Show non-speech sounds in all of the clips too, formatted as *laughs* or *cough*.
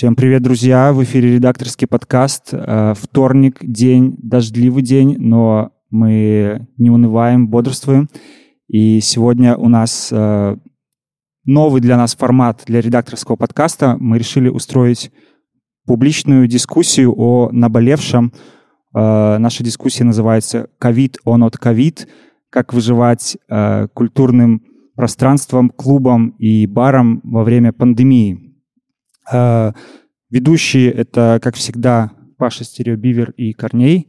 Всем привет, друзья! В эфире редакторский подкаст. Э, вторник, день, дождливый день, но мы не унываем, бодрствуем. И сегодня у нас э, новый для нас формат для редакторского подкаста. Мы решили устроить публичную дискуссию о наболевшем. Э, наша дискуссия называется «Ковид, он от ковид. Как выживать культурным пространством, клубом и баром во время пандемии». Э, ведущие — это, как всегда, Паша Стереобивер и Корней.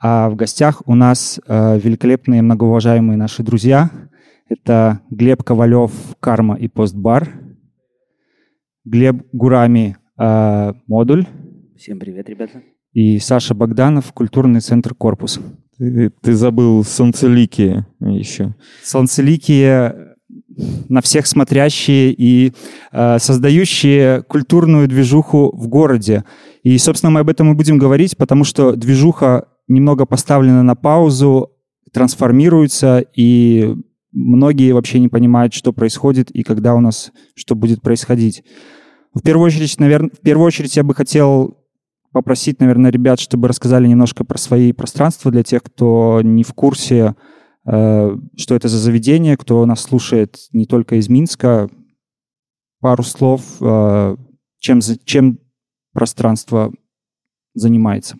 А в гостях у нас э, великолепные, многоуважаемые наши друзья. Это Глеб Ковалев, Карма и Постбар. Глеб Гурами, э, Модуль. Всем привет, ребята. И Саша Богданов, Культурный центр Корпус. Ты, ты забыл солнцеликие еще. Солнцеликие на всех смотрящие и э, создающие культурную движуху в городе. И, собственно, мы об этом и будем говорить, потому что движуха немного поставлена на паузу, трансформируется, и многие вообще не понимают, что происходит и когда у нас что будет происходить. В первую очередь, наверное, в первую очередь я бы хотел попросить, наверное, ребят, чтобы рассказали немножко про свои пространства для тех, кто не в курсе, что это за заведение, кто нас слушает не только из Минска. Пару слов, э, чем, чем пространство занимается.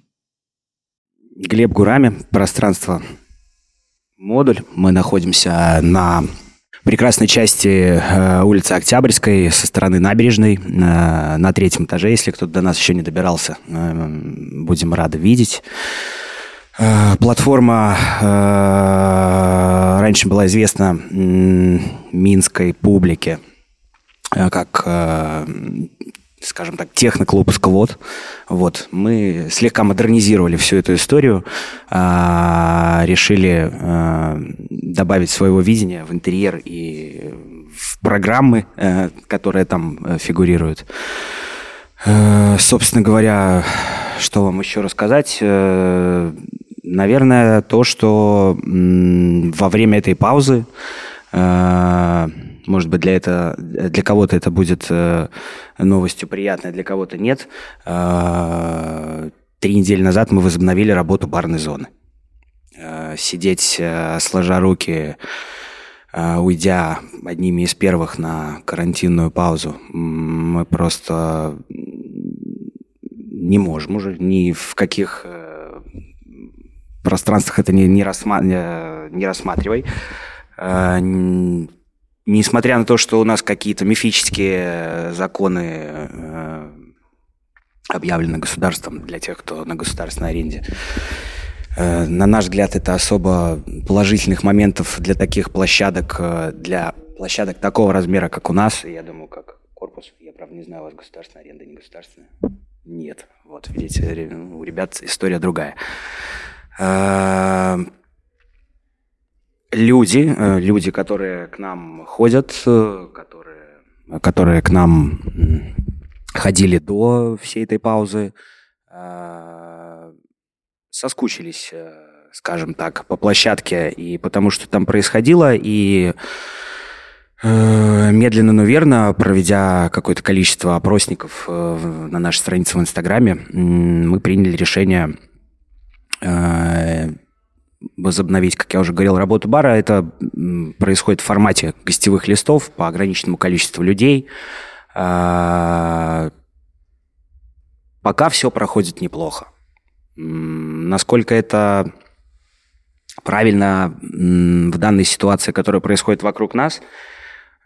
Глеб Гурами, пространство модуль. Мы находимся на прекрасной части э, улицы Октябрьской со стороны набережной э, на третьем этаже. Если кто-то до нас еще не добирался, э, будем рады видеть. Э, платформа э, раньше была известна минской публике э, как, скажем так, техноклуб «Сквот». Вот. Мы слегка модернизировали всю эту историю, решили добавить своего видения в интерьер и в программы, которые там фигурируют. Собственно говоря, что вам еще рассказать? Наверное, то, что во время этой паузы, э, может быть, для, это, для кого-то это будет э, новостью приятной, для кого-то нет. Э, три недели назад мы возобновили работу барной зоны. Сидеть сложа руки, уйдя одними из первых на карантинную паузу, мы просто не можем уже ни в каких пространствах это не, не, рассма не рассматривай. Э, несмотря на то, что у нас какие-то мифические законы э, объявлены государством для тех, кто на государственной аренде, э, на наш взгляд, это особо положительных моментов для таких площадок, для площадок такого размера, как у нас, я думаю, как корпус. Я, правда, не знаю, у вас государственная аренда, не государственная? Нет. Вот, видите, у ребят история другая. Эм, люди, э, люди, которые к нам ходят, э, которые, которые к нам ходили до всей этой паузы, э, соскучились, скажем так, по площадке и потому, что там происходило, и медленно, но верно, проведя какое-то количество опросников на нашей странице в Инстаграме, мы приняли решение возобновить, как я уже говорил, работу бара. Это происходит в формате гостевых листов по ограниченному количеству людей. Э, пока все проходит неплохо. Насколько это правильно в данной ситуации, которая происходит вокруг нас,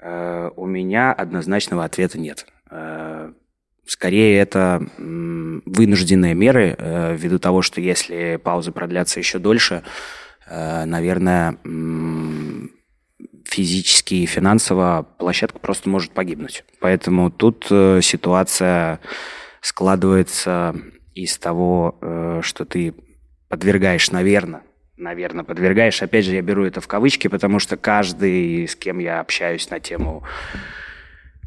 э, у меня однозначного ответа нет. Скорее, это вынужденные меры, э, ввиду того, что если паузы продлятся еще дольше, э, наверное, физически и финансово площадка просто может погибнуть. Поэтому тут э, ситуация складывается из того, что ты подвергаешь, наверное, наверное, подвергаешь. Опять же, я беру это в кавычки, потому что каждый, с кем я общаюсь на тему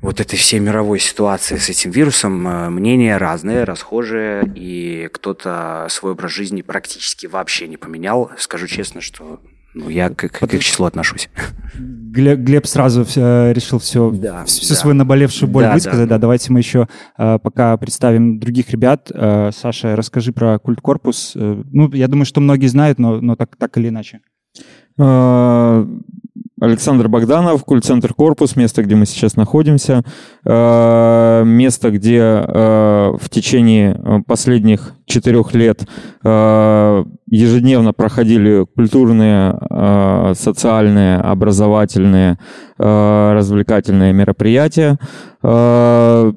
вот этой всей мировой ситуации с этим вирусом э, мнения разные, расхожие, и кто-то свой образ жизни практически вообще не поменял. Скажу честно, что Ну, я к, к, к их числу отношусь. Глеб, Глеб сразу все, решил все, Да, всю да. свою наболевшую боль Да, высказать. Да, да. давайте мы еще э, пока представим других ребят. Э, Саша, расскажи про культ корпус. Э, ну, я думаю, что многие знают, но, но так, так или иначе. Александр Богданов, культ-центр «Корпус», место, где мы сейчас находимся. Э, Место, где э, в течение э, последних четырех лет ежедневно проходили культурные, социальные, образовательные, развлекательные мероприятия. Мы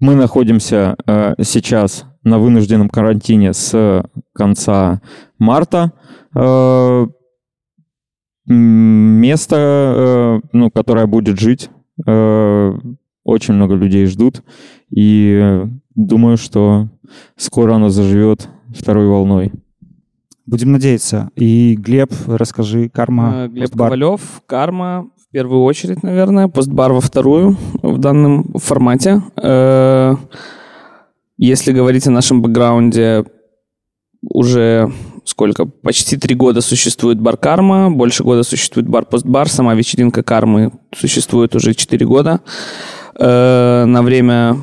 находимся сейчас на вынужденном карантине с конца марта. Место, э, ну, которое будет жить. Э, Очень много людей ждут. И думаю, что скоро оно заживет второй волной. Будем надеяться. И Глеб, расскажи, карма, Э, Глеб постбар. Ковалев, Карма в первую очередь, наверное, постбар во вторую в данном формате. Если говорить о нашем бэкграунде, уже сколько? Почти три года существует бар Карма, больше года существует бар Постбар, сама вечеринка Кармы существует уже четыре года. Э, На время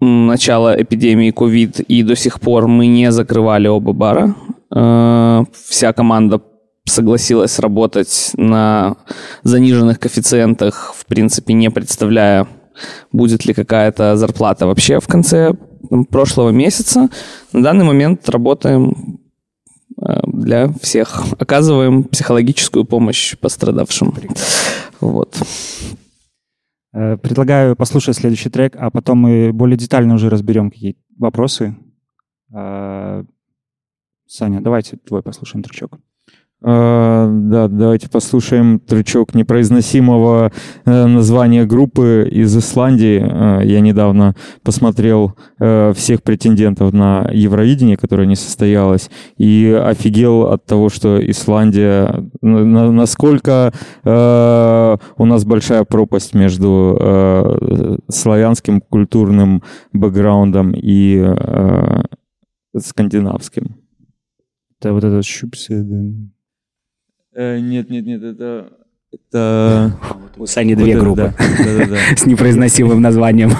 начала эпидемии COVID и до сих пор мы не закрывали оба бара. Э, Вся команда согласилась работать на заниженных коэффициентах, в принципе, не представляя, будет ли какая-то зарплата вообще в конце прошлого месяца. На данный момент работаем э, для всех, оказываем психологическую помощь пострадавшим. Вот. Э, Предлагаю послушать следующий трек, а потом мы более детально уже разберем какие вопросы. Э, Саня, давайте твой послушаем тречок. Э, Да, давайте послушаем трючок непроизносимого э, названия группы из Исландии. Э, Я недавно посмотрел э, всех претендентов на Евровидение, которое не состоялось, и офигел от того, что Исландия, на- на- насколько э, у нас большая пропасть между славянским культурным бэкграундом и скандинавским. Это вот этот щупси. Э, Нет, нет, нет, это... Это... У Сани вот две это, группы да, да-да-да. *laughs* с непроизносимым названием.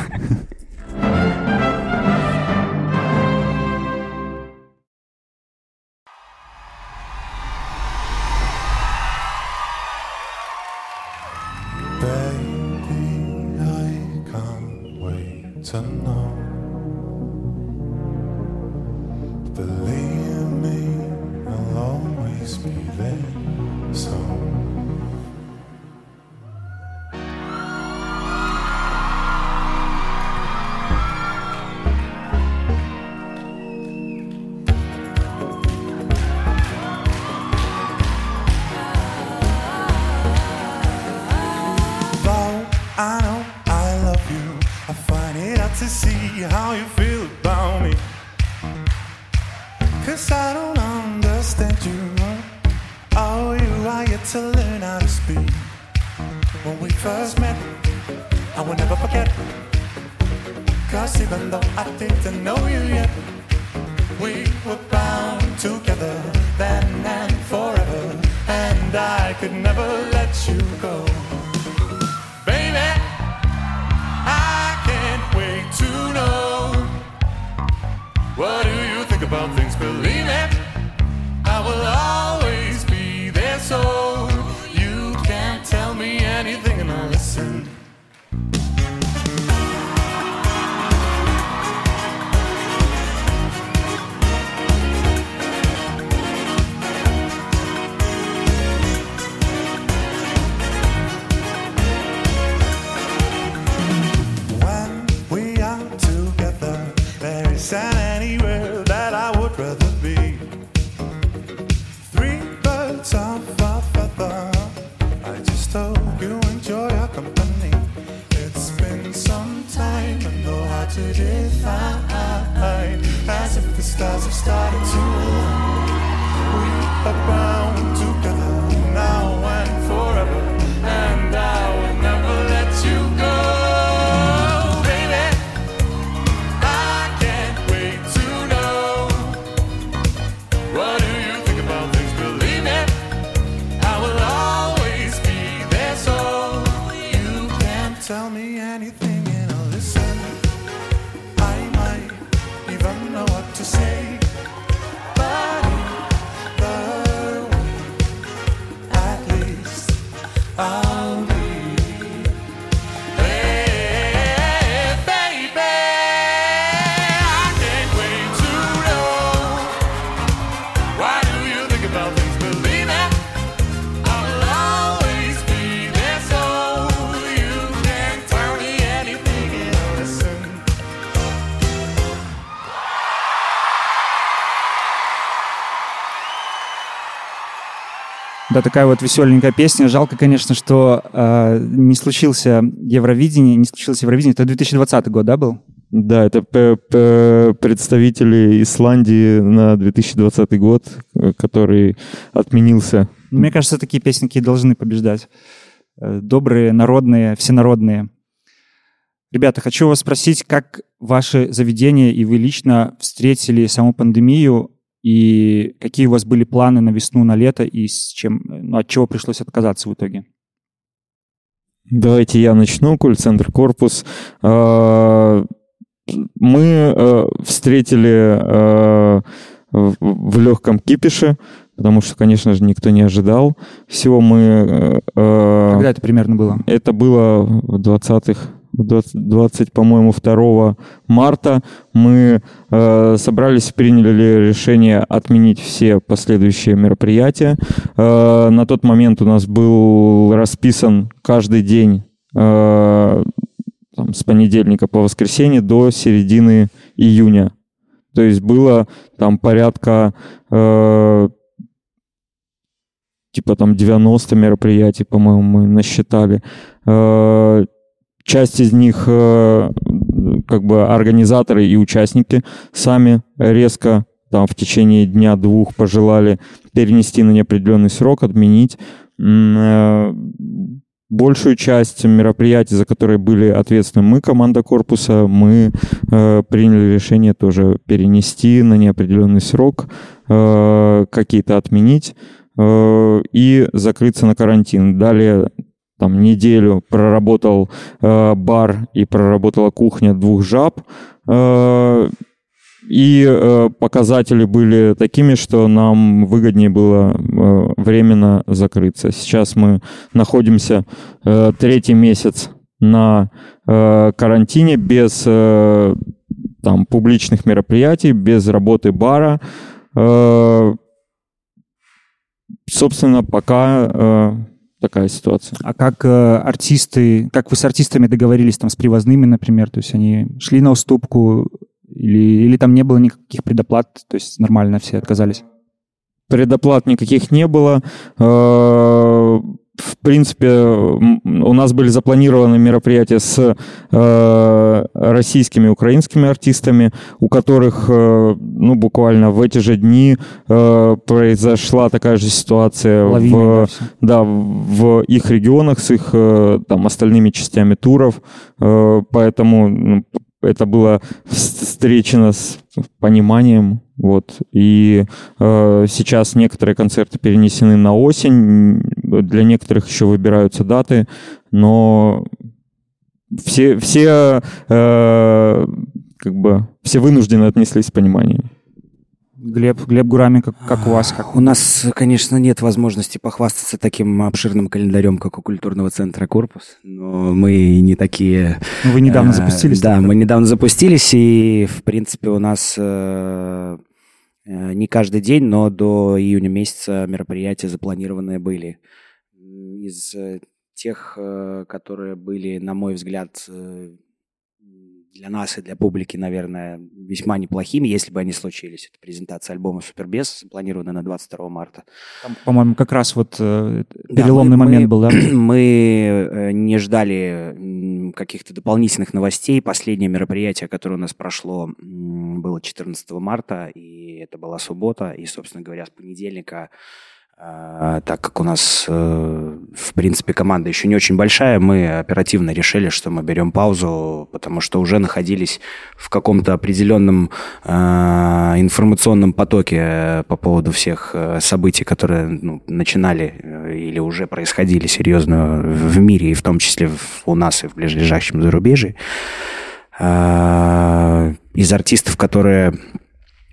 Да, такая вот веселенькая песня. Жалко, конечно, что э, не случился Евровидение, не случилось Евровидение. Это 2020 год, да, был? Да, это представители Исландии на 2020 год, э, который отменился. Ну, Мне кажется, такие песенки должны побеждать. Э, Добрые, народные, всенародные. Ребята, хочу вас спросить, как ваши заведения и вы лично встретили саму пандемию, и какие у вас были планы на весну, на лето, и с чем, ну, от чего пришлось отказаться в итоге? Давайте я начну. Куль-центр «Корпус». А, Мы э, встретили э, в легком кипише, потому что, конечно же, никто не ожидал. Всего мы... э, э, Когда это примерно было? Это было в 20-х, в 20, 20, по-моему, 2 марта. Мы э, собрались, приняли решение отменить все последующие мероприятия. Э, на тот момент у нас был расписан каждый день э, там, с понедельника по воскресенье до середины июня. То есть было там порядка э, типа там 90 мероприятий, по-моему, мы насчитали. Э, Часть из них э, как бы организаторы и участники сами резко там в течение дня-двух пожелали перенести на неопределенный срок, отменить. Э, Большую часть мероприятий, за которые были ответственны мы, команда корпуса, мы э, приняли решение тоже перенести на неопределенный срок, э, какие-то отменить э, и закрыться на карантин. Далее там неделю проработал э, бар и проработала кухня двух жаб. Э, и э, показатели были такими, что нам выгоднее было э, временно закрыться. Сейчас мы находимся э, третий месяц на э, карантине без э, там, публичных мероприятий, без работы бара. Э, собственно, пока э, такая ситуация. А как э, артисты, как вы с артистами договорились там с привозными, например, то есть они шли на уступку или, или там не было никаких предоплат, то есть нормально все отказались? Предоплат никаких не было. Э, В принципе, у нас были запланированы мероприятия с э, российскими и украинскими артистами, у которых, э, ну, буквально в эти же дни э, произошла такая же ситуация в, да, в их регионах с их э, там остальными частями туров, Э, поэтому ну, это было вс- встречено с пониманием, вот. И э, сейчас некоторые концерты перенесены на осень, для некоторых еще выбираются даты, но все, все э, как бы все вынуждены отнеслись с пониманием. Глеб, Глеб Гурами, как, как у вас? Как... У нас, конечно, нет возможности похвастаться таким обширным календарем, как у культурного центра «Корпус», но мы не такие... Ну, вы недавно э, запустились? Да, мы недавно запустились, и, в принципе, у нас э, э, не каждый день, но до июня месяца мероприятия запланированные были. Из э, тех, э, которые были, на мой взгляд, для нас и для публики, наверное, весьма неплохими, если бы они случились. Это презентация альбома «Супербес», запланированная на 22 марта. Там, по-моему, как раз вот э, Да, переломный мы- момент мы- был, да? *clears throat* Мы э, не ждали каких-то дополнительных новостей. Последнее мероприятие, которое у нас прошло, было 14 марта, и это была суббота. И, собственно говоря, с понедельника, так как у нас, э, в принципе, команда еще не очень большая, мы оперативно решили, что мы берем паузу, потому что уже находились в каком-то определенном э, информационном потоке по поводу всех э, событий, которые ну, начинали или уже происходили серьезно в мире, и в том числе у нас и в ближайшем зарубежье. Э, Из артистов, которые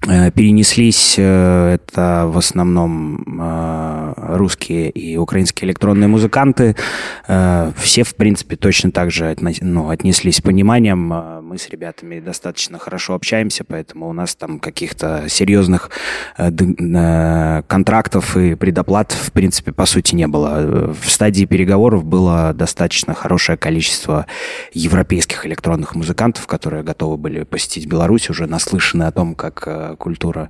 Перенеслись э, это в основном э, русские и украинские электронные музыканты. Э, Все, в принципе, точно так же ну, отнеслись с пониманием. Мы с ребятами достаточно хорошо общаемся, поэтому у нас там каких-то серьезных э, э, контрактов и предоплат, в принципе, по сути, не было. В стадии переговоров было достаточно хорошее количество европейских электронных музыкантов, которые готовы были посетить Беларусь, уже наслышаны о том, как э, культура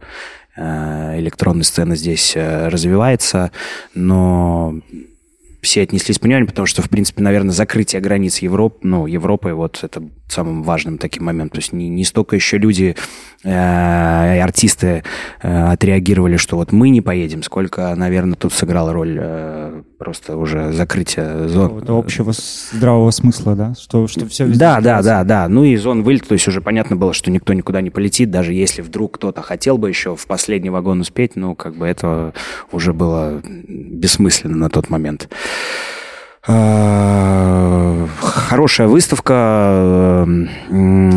электронной сцены здесь развивается, но все отнеслись с пониманием, потому что, в принципе, наверное, закрытие границ Европы, ну, Европы, вот это самым важным таким моментом. То есть не, не столько еще люди, э, артисты э, отреагировали, что вот мы не поедем, сколько, наверное, тут сыграла роль э, просто уже закрытие зон. Какого-то общего с- здравого смысла, да? Что, что все Да, да, да, да. Ну и зон вылета, то есть уже понятно было, что никто никуда не полетит, даже если вдруг кто-то хотел бы еще в последний вагон успеть, ну, как бы это уже было бессмысленно на тот момент. А, Хорошая выставка,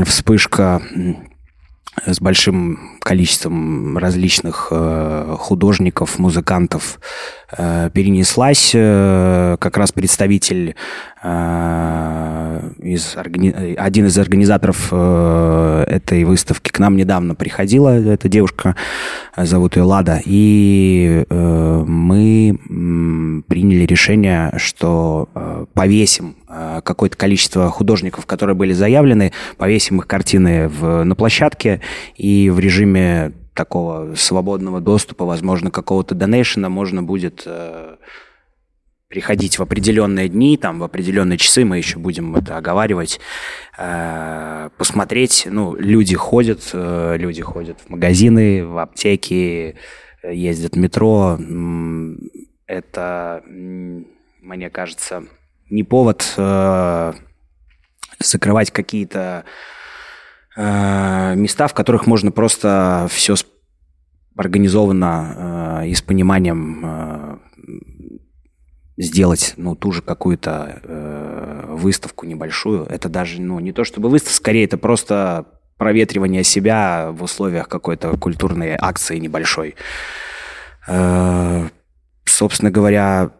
вспышка с большим количеством различных э, художников, музыкантов э, перенеслась. Э, Как раз представитель, из, один из организаторов этой выставки к нам недавно приходила, эта девушка, зовут ее Лада, и мы приняли решение, что повесим какое-то количество художников, которые были заявлены, повесим их картины в, на площадке и в режиме такого свободного доступа, возможно, какого-то донейшена можно будет э, приходить в определенные дни, там, в определенные часы, мы еще будем это оговаривать, э, посмотреть, ну, люди ходят, э, люди ходят в магазины, в аптеки, ездят в метро, это, мне кажется, не повод э, закрывать какие-то места, в которых можно просто все организованно э, и с пониманием э, сделать, ну, ту же какую-то э, выставку небольшую. Это даже, ну, не то чтобы выставка, скорее это просто проветривание себя в условиях какой-то культурной акции небольшой. Э, собственно говоря,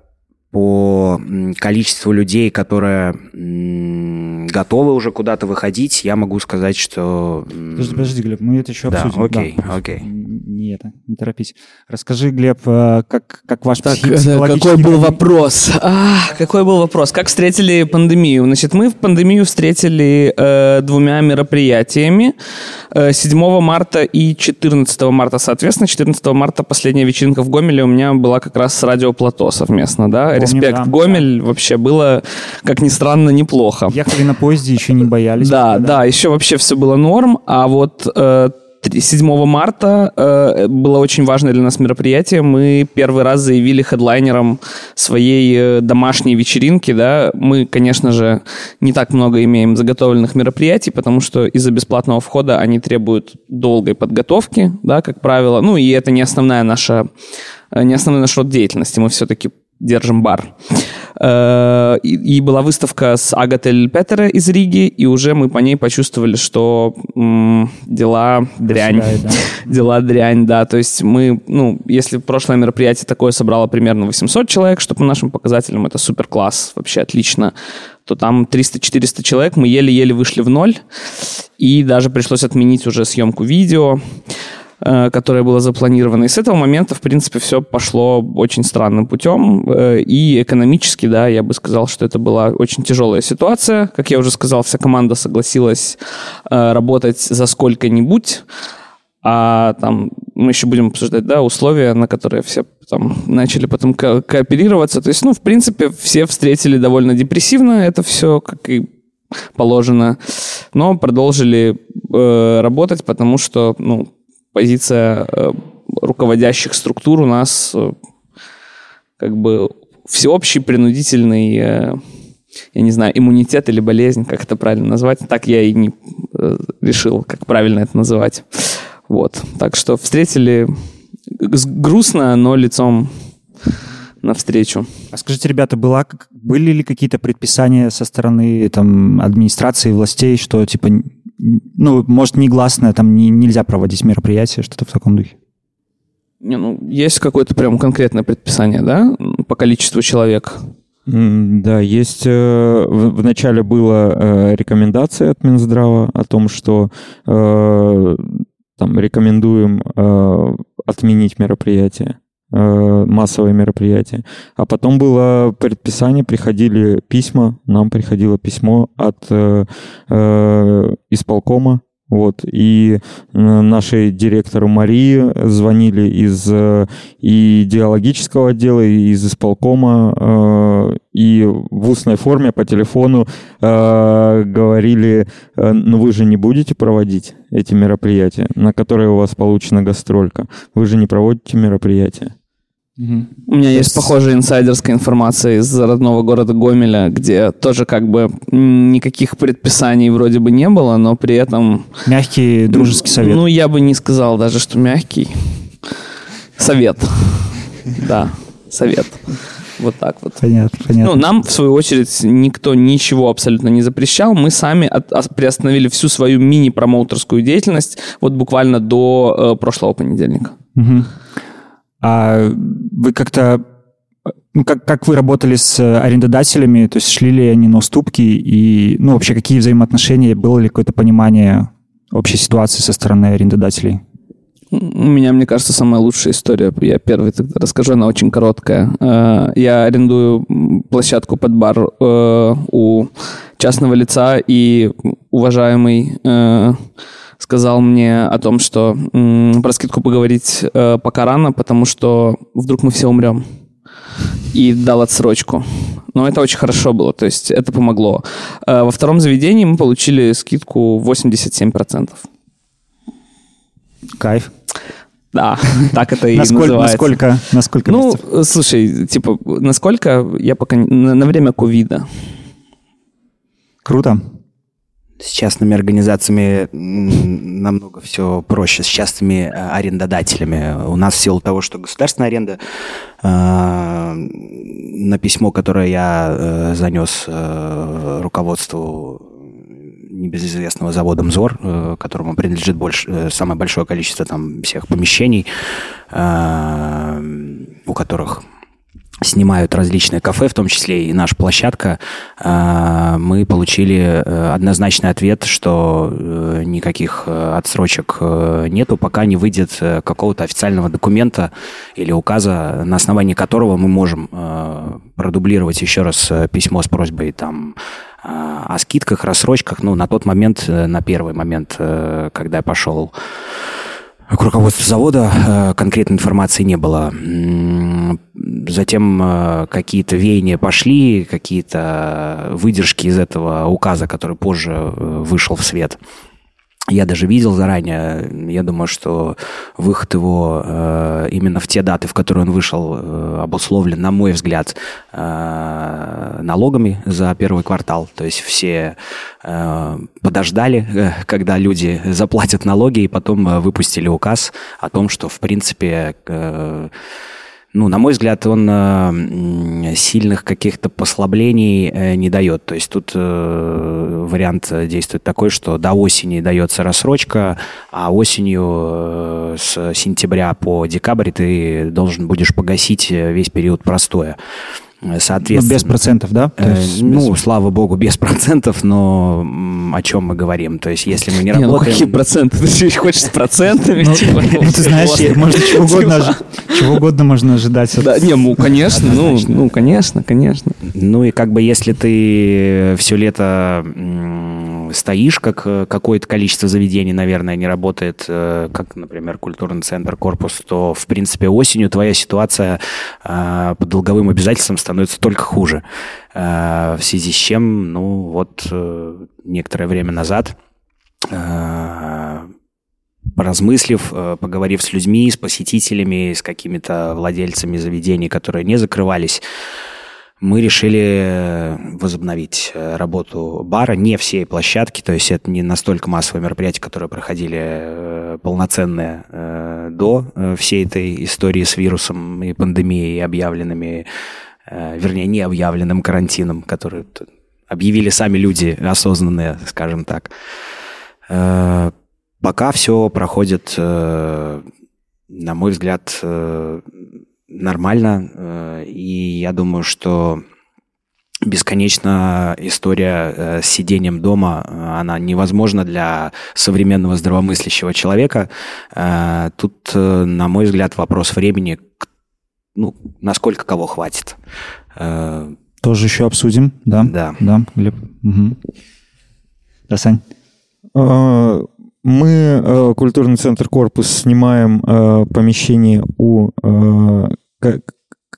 по количеству людей, которые готовы уже куда-то выходить, я могу сказать, что... Подожди, подожди, Глеб, мы это еще Да, обсудим. окей, Да. окей. Не это, не торопись. Расскажи, Глеб, э, как, как ваш Так, э, психологический какой был вопрос? А, какой был вопрос? Как встретили пандемию? Значит, мы в пандемию встретили э, двумя мероприятиями. Э, 7 марта и 14 марта, соответственно. 14 марта последняя вечеринка в Гомеле у меня была как раз с радио Плато совместно, да? Респект да. Гомель вообще было, как ни странно, неплохо. Ехали на поезде, еще не боялись. Да, да, еще вообще все было норм, а вот э, три- 7 марта э, было очень важное для нас мероприятие. Мы первый раз заявили хедлайнером своей э, домашней вечеринки, да. Мы, конечно же, не так много имеем заготовленных мероприятий, потому что из-за бесплатного входа они требуют долгой подготовки, да, как правило. Ну, и это не основная наша, э, не основной наш род деятельности. Мы все-таки держим бар. Э, И, была выставка с Агатель Петера из Риги, и уже мы по ней почувствовали, что м, дела дрянь. Да. *laughs* Дела дрянь, да. То есть мы, ну, если прошлое мероприятие такое собрало примерно 800 человек, что по нашим показателям это супер класс, вообще отлично, то там 300-400 человек, мы еле-еле вышли в ноль, и даже пришлось отменить уже съемку видео которое было запланировано. И с этого момента, в принципе, все пошло очень странным путем. Э, И экономически, да, я бы сказал, что это была очень тяжелая ситуация. Как я уже сказал, вся команда согласилась э, работать за сколько-нибудь. А там мы еще будем обсуждать, да, условия, на которые все там начали потом ко- кооперироваться. То есть, ну, в принципе, все встретили довольно депрессивно это все, как и положено, но продолжили э, работать, потому что, ну, позиция э, руководящих структур у нас э, как бы всеобщий принудительный, э, я не знаю, иммунитет или болезнь, как это правильно назвать. Так я и не решил, как правильно это называть. Вот. Так что встретили грустно, но лицом навстречу. А скажите, ребята, была, были ли какие-то предписания со стороны там, администрации, властей, что типа ну, может, негласно, там не, нельзя проводить мероприятия, что-то в таком духе. Не, ну, есть какое-то прям конкретное предписание, да, по количеству человек? Да, есть... э, В в начале была э, рекомендация от Минздрава о том, что э, там рекомендуем отменить мероприятие, э, массовые мероприятия. А потом было предписание, приходили письма, нам приходило письмо от э, э, исполкома, вот, и э, нашей директору Марии звонили из э, и идеологического отдела, и из исполкома, э, и в устной форме по телефону э, говорили, ну вы же не будете проводить эти мероприятия, на которые у вас получена гастролька. Вы же не проводите мероприятия. У меня есть похожая инсайдерская информация из родного города Гомеля, где тоже как бы никаких предписаний вроде бы не было, но при этом... Мягкий дружеский совет. Ну, я бы не сказал даже, что мягкий. Совет. Да, совет. Вот так вот. понятно, Ну, понятно. нам, в свою очередь, никто ничего абсолютно не запрещал. Мы сами от- ос- приостановили всю свою мини-промоутерскую деятельность вот буквально до э, прошлого понедельника. Мгм. А вы как-то... Ну, как, как вы работали с э, арендодателями? То есть шли ли они на уступки? И, ну, вообще, какие взаимоотношения? Было ли какое-то понимание общей ситуации со стороны арендодателей? У меня, мне кажется, самая лучшая история. Я первый тогда расскажу, она очень короткая. Э, Я арендую площадку под бар э, у частного лица, и уважаемый сказал мне о том, что м, про скидку поговорить э, пока рано, потому что вдруг мы все умрем. И дал отсрочку. Но это очень хорошо было, то есть это помогло. Э, Во втором заведении мы получили скидку 87%. Кайф. Да, *laughs* так это и насколько, называется. насколько, насколько Ну, месяцев? э, слушай, типа, насколько я пока... На, на время ковида. Круто. С частными организациями намного все проще, с частными э, арендодателями. У нас в силу того, что государственная аренда, э, на письмо, которое я э, занес руководству небезызвестного завода «Мзор», которому принадлежит больше, самое большое количество там всех помещений, у которых снимают различные кафе, в том числе и наша площадка, э, мы получили э, однозначный ответ, что э, никаких э, отсрочек нету, пока не выйдет какого-то официального документа или указа, на основании которого мы можем продублировать еще раз письмо с просьбой там э, о скидках, рассрочках. Ну, на тот момент, на первый момент, когда я пошел к руководству завода э, конкретной информации не было. Затем э, какие-то веяния пошли, какие-то выдержки из этого указа, который позже э, вышел в свет. Я даже видел заранее, я думаю, что выход его э, именно в те даты, в которые он вышел, э, обусловлен, на мой взгляд, э, налогами за первый квартал. То есть все э, подождали, э, когда люди заплатят налоги, и потом э, выпустили указ о том, что, в принципе, э, ну, на мой взгляд, он э, сильных каких-то послаблений э, не дает. То есть тут э, вариант действует такой, что до осени дается рассрочка, а осенью с сентября по декабрь ты должен будешь погасить весь период простоя. Э, Ну, Соответственно, без процентов, да? Э, есть ну, без- слава богу, без *laughs* процентов, но м, о чем мы говорим? То есть, если мы не, Не, ну работаем... какие *laughs* проценты? Ты хочешь с процентами? Ну, типа, ну, ты знаешь, можно чего угодно, Типа, ожи- чего угодно можно ожидать. Да, не, ну, конечно, ну, ну, конечно, конечно. Ну и как бы если ты все лето стоишь, как э, какое-то количество заведений, наверное, не работает, э, как, например, культурный центр, корпус, то, в принципе, осенью твоя ситуация э, по долговым обязательствам становится только хуже. Э, В связи с чем, ну вот, э, некоторое время назад э, поразмыслив, поговорив с людьми, с посетителями, с какими-то владельцами заведений, которые не закрывались, мы решили возобновить работу бара, не всей площадки, то есть это не настолько массовые мероприятия, которые проходили полноценные до всей этой истории с вирусом и пандемией, объявленными, вернее, не объявленным карантином, который объявили сами люди осознанные, скажем так. Э, Пока все проходит, э, на мой взгляд, э, нормально. Э, И я думаю, что бесконечно история э, с сидением дома, э, она невозможна для современного здравомыслящего человека. Э, Тут, э, на мой взгляд, вопрос времени, к- ну, насколько кого хватит. Э, Тоже еще обсудим, да? Да. Да, Глеб. Мгм. Да, Сань? Э, Мы, э, культурный центр «Корпус», снимаем помещение у ко-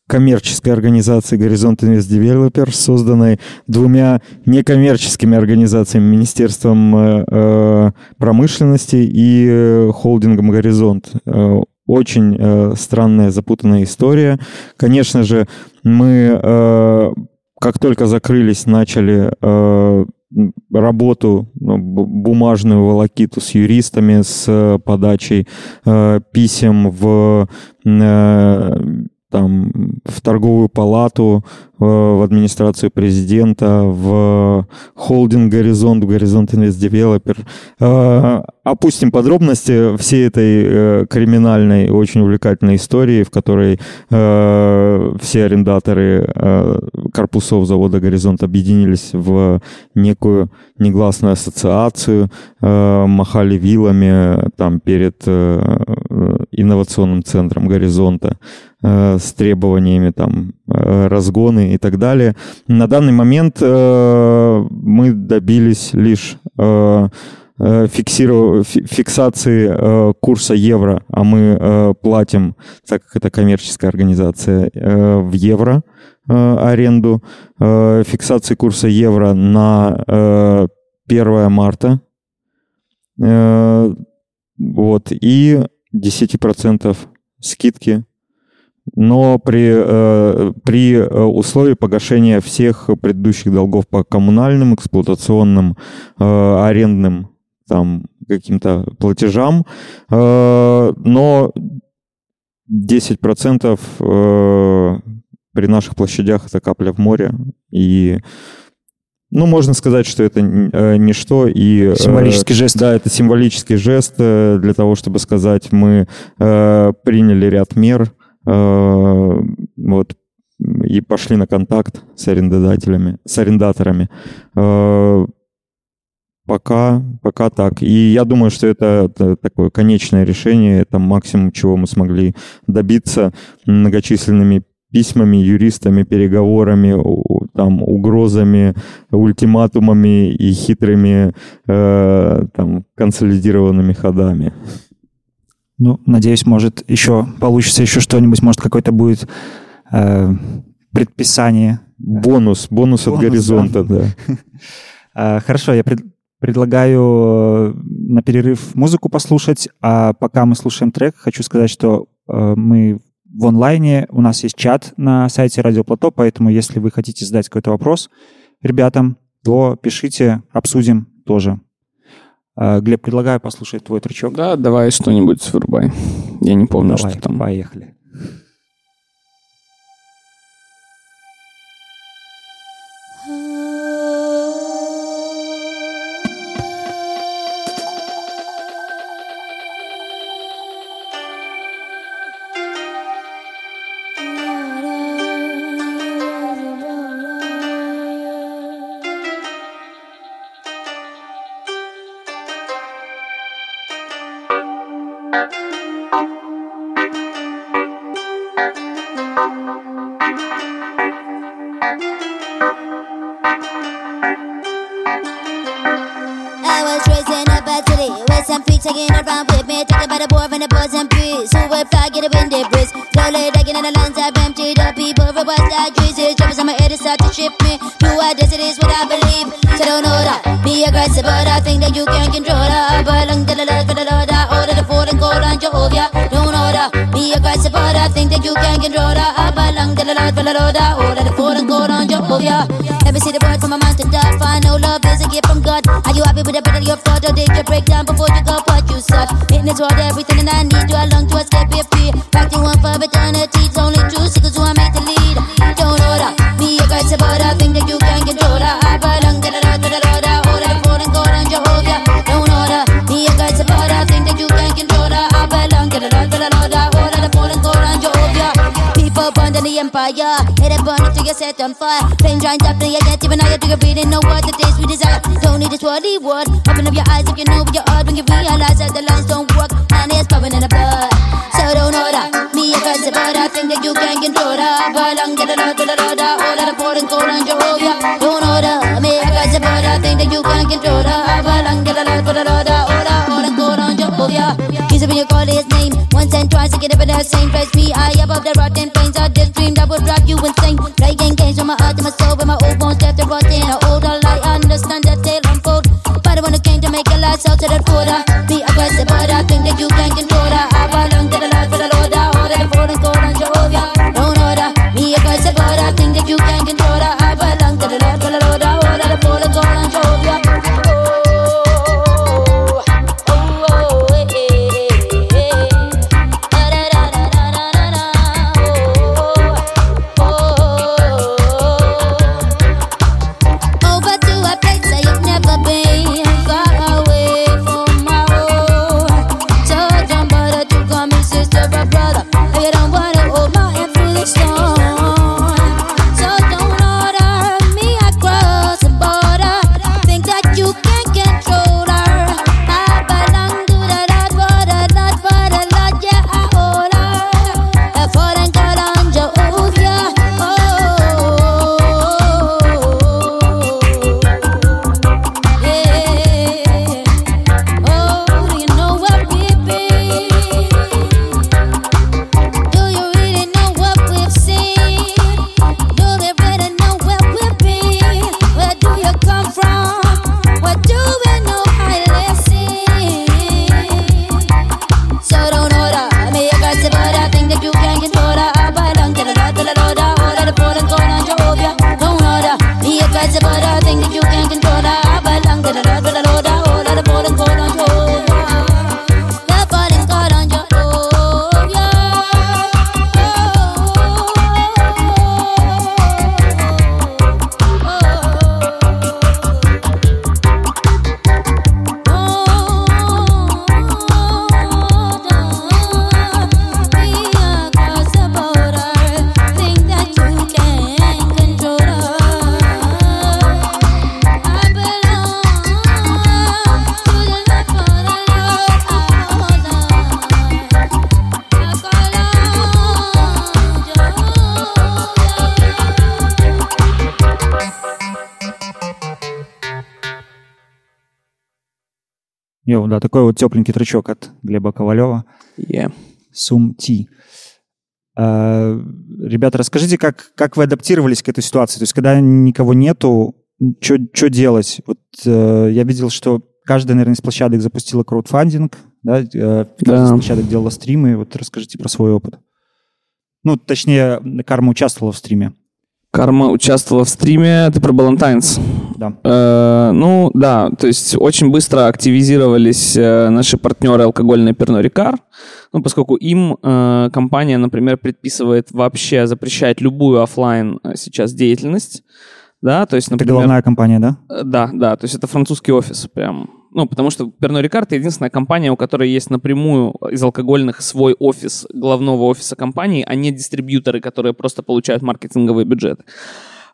коммерческой организации «Горизонт Инвест Девелопер», созданной двумя некоммерческими организациями, Министерством промышленности и холдингом «Горизонт». Очень э, странная, запутанная история. Конечно же, мы, э, как только закрылись, начали э, работу, ну, бу- бумажную волокиту с юристами, с э, подачей э, писем в, э, там, в торговую палату, э, в администрацию президента, в холдинг «Горизонт», в «Горизонт Инвест Девелопер». Э, Опустим подробности всей этой э, криминальной, очень увлекательной истории, в которой все арендаторы корпусов завода «Горизонт» объединились в некую негласную ассоциацию, махали вилами там перед инновационным центром «Горизонта» э, с требованиями там э, разгоны и так далее. На данный момент э, мы добились лишь фиксации курса евро, а мы платим, так как это коммерческая организация, в евро аренду, фиксации курса евро на э, 1 марта, вот, и 10% скидки. Но при, э, при э, условии погашения всех предыдущих долгов по коммунальным, эксплуатационным, э, арендным там каким-то платежам, но 10% э, при наших площадях это капля в море, и ну, можно сказать, что это э, ничто. И, э, Символический жест. Да, это символический жест э, для того, чтобы сказать, мы э, приняли ряд мер, э, вот, и пошли на контакт с арендодателями, с арендаторами. Э, Пока, пока так. И я думаю, что это, это такое конечное решение, это максимум, чего мы смогли добиться многочисленными письмами, юристами, переговорами, там, угрозами, ультиматумами и хитрыми э, там, консолидированными ходами. Ну, надеюсь, может, еще получится еще что-нибудь, может, какой-то будет э, предписание. Бонус, бонус, от Бонус, горизонта, да. Э, *laughs* Хорошо, я пред- предлагаю э, на перерыв музыку послушать, а пока мы слушаем трек, хочу сказать, что э, мы в онлайне, у нас есть чат на сайте Радио Плато, поэтому если вы хотите задать какой-то вопрос ребятам, то пишите, обсудим тоже. Э, Глеб, предлагаю послушать твой тречок. Да, давай что-нибудь вырубай. Я не помню, Давай, что там. поехали. About the boys and breeze. Who would fly, get a wind, they breeze. Slowly taking in the lines I've emptied up. People robust like Jesus. Droppers on my head to start to shift me. Do I this, it is what I believe. So don't know that. Be aggressive, but I think that you can control that. But long to the left, for the Lord, I order the and gold on Jehovah. Don't know that. Be aggressive, but I think that you can control that. But long to the left, for the Lord, I order the and gold on Jehovah. Ever see the bird from a mountain top? I know love is a gift from God. Are you happy with the better your thought or did you break down before you got sack. It needs all everything and I need you long to escape your fear. Back to one for eternity. The empire. Hit it burn until you set on fire. Flame up till you get even higher. Do you really know what it is we desire? Don't need a swirly word. Open up your eyes if you know what you're when you realize that the lines don't work. And it's popping in the blood. So don't order me a cause but I think that you can control that. Belong to the Lord, to the Lord, all the pouring cold on Jehovah. Don't order me a cause but I think that you can control that. Belong to the Lord, to the Lord, all the pouring cold on Jehovah. Use it when you call and get up in the same place. Me, I above the rotten plains. I this dream that would drive you insane. Playing games with my heart and my soul, with my old bones left to rot in. I hold a lie, I understand that tale unfold. But I wanna came to make a light out to the order. Be aggressive, but I think that you can control Йоу, да, такой вот тепленький тречок от Глеба Ковалева. Yeah. Сум Ти. Э, Ребята, расскажите, как, как вы адаптировались к этой ситуации? То есть, когда никого нету, что делать? Вот э, я видел, что каждая, наверное, из площадок запустила краудфандинг, да? э, каждая из Да. площадок делала стримы. Вот расскажите про свой опыт. Ну, точнее, Карма участвовала в стриме. Карма участвовала в стриме. Ты про Балантайнс? Да. Э, ну, да, то есть очень быстро активизировались э, наши партнеры алкогольный Перно Рикар, ну, поскольку им э, компания, например, предписывает вообще запрещать любую оффлайн э, сейчас деятельность, да, то есть, Это например... головная компания, да? Э, Да, да, то есть это французский офис прям. Ну, потому что Перно Рикард единственная компания, у которой есть напрямую из алкогольных свой офис, главного офиса компании, а не дистрибьюторы, которые просто получают маркетинговые бюджеты.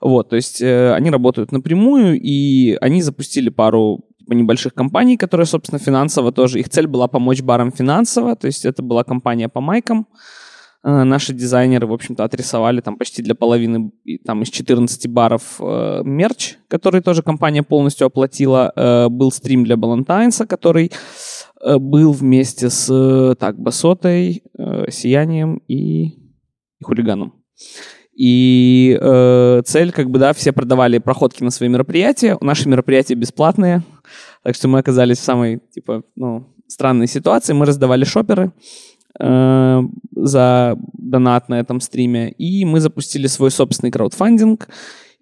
Вот, то есть э, они работают напрямую, и они запустили пару типа, небольших компаний, которые, собственно, финансово тоже. Их цель была помочь барам финансово, то есть это была компания по майкам. Э, Наши дизайнеры, в общем-то, отрисовали там почти для половины, там из 14 баров э, мерч, который тоже компания полностью оплатила. Э, был стрим для Балантайнса, который э, был вместе с, э, так, Басотой, э, Сиянием и, и Хулиганом. И э, цель, как бы, да, все продавали проходки на свои мероприятия. Наши мероприятия бесплатные, так что мы оказались в самой, типа, ну, странной ситуации. Мы раздавали шоперы за донат на этом стриме, и мы запустили свой собственный краудфандинг,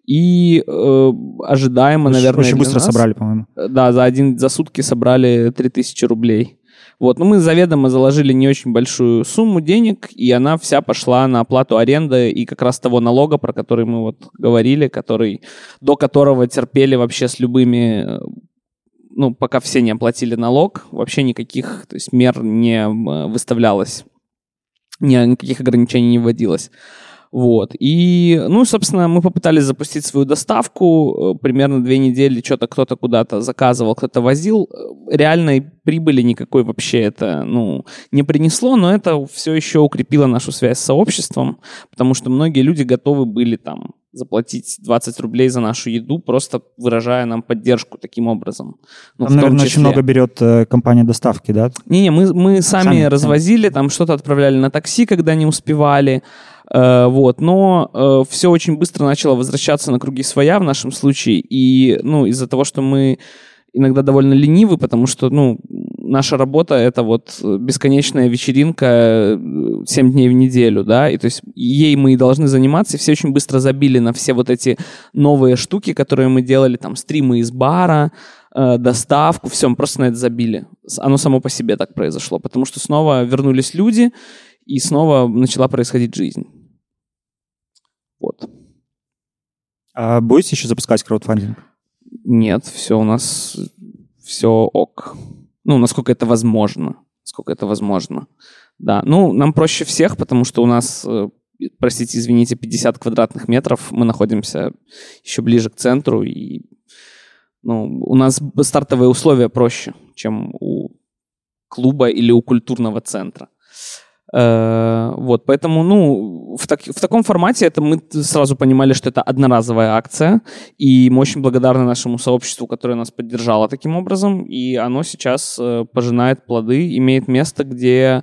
и э, ожидаемо, Очень- наверное, Очень быстро нас- собрали, по-моему. да, за один за сутки собрали 3000 рублей. Вот, но мы заведомо заложили не очень большую сумму денег, и она вся пошла на оплату аренды и как раз того налога, про который мы вот говорили, который, до которого терпели вообще с любыми, э, ну, пока все не оплатили налог, вообще никаких, то есть мер не э, выставлялось, ни- никаких ограничений не вводилось. Вот. И, ну, собственно, мы попытались запустить свою доставку. Э, Примерно две недели что-то кто-то куда-то заказывал, кто-то возил. Э, Реальной прибыли никакой вообще это, ну, не принесло, но это все еще укрепило нашу связь с сообществом, потому что многие люди готовы были там заплатить 20 рублей за нашу еду, просто выражая нам поддержку таким образом. Ну, Там, наверное, очень числе. много берет э, компания доставки, да? Не-не, мы, мы сами, Сами, развозили, там что-то отправляли на такси, когда не успевали. Э, вот, но все очень быстро начало возвращаться на круги своя в нашем случае. И, ну, из-за того, что мы иногда довольно ленивы, потому что, ну, наша работа — это вот бесконечная вечеринка э, 7 дней в неделю, да, и то есть ей мы и должны заниматься, и все очень быстро забили на все вот эти новые штуки, которые мы делали, там, стримы из бара, э, доставку, все, мы просто на это забили. Оно само по себе так произошло, потому что снова вернулись люди, и снова начала происходить жизнь. Вот. А будете еще запускать краудфандинг? Нет, все у нас, все ок. Ну, насколько это возможно. Сколько это возможно. Да, ну, нам проще всех, потому что у нас, э, простите, извините, 50 квадратных метров, мы находимся еще ближе к центру, и ну, у нас стартовые условия проще, чем у клуба или у культурного центра. Э, Вот, поэтому, ну, в, так- в таком формате это мы сразу понимали, что это одноразовая акция, и мы очень благодарны нашему сообществу, которое нас поддержало таким образом, и оно сейчас э, пожинает плоды, имеет место, где,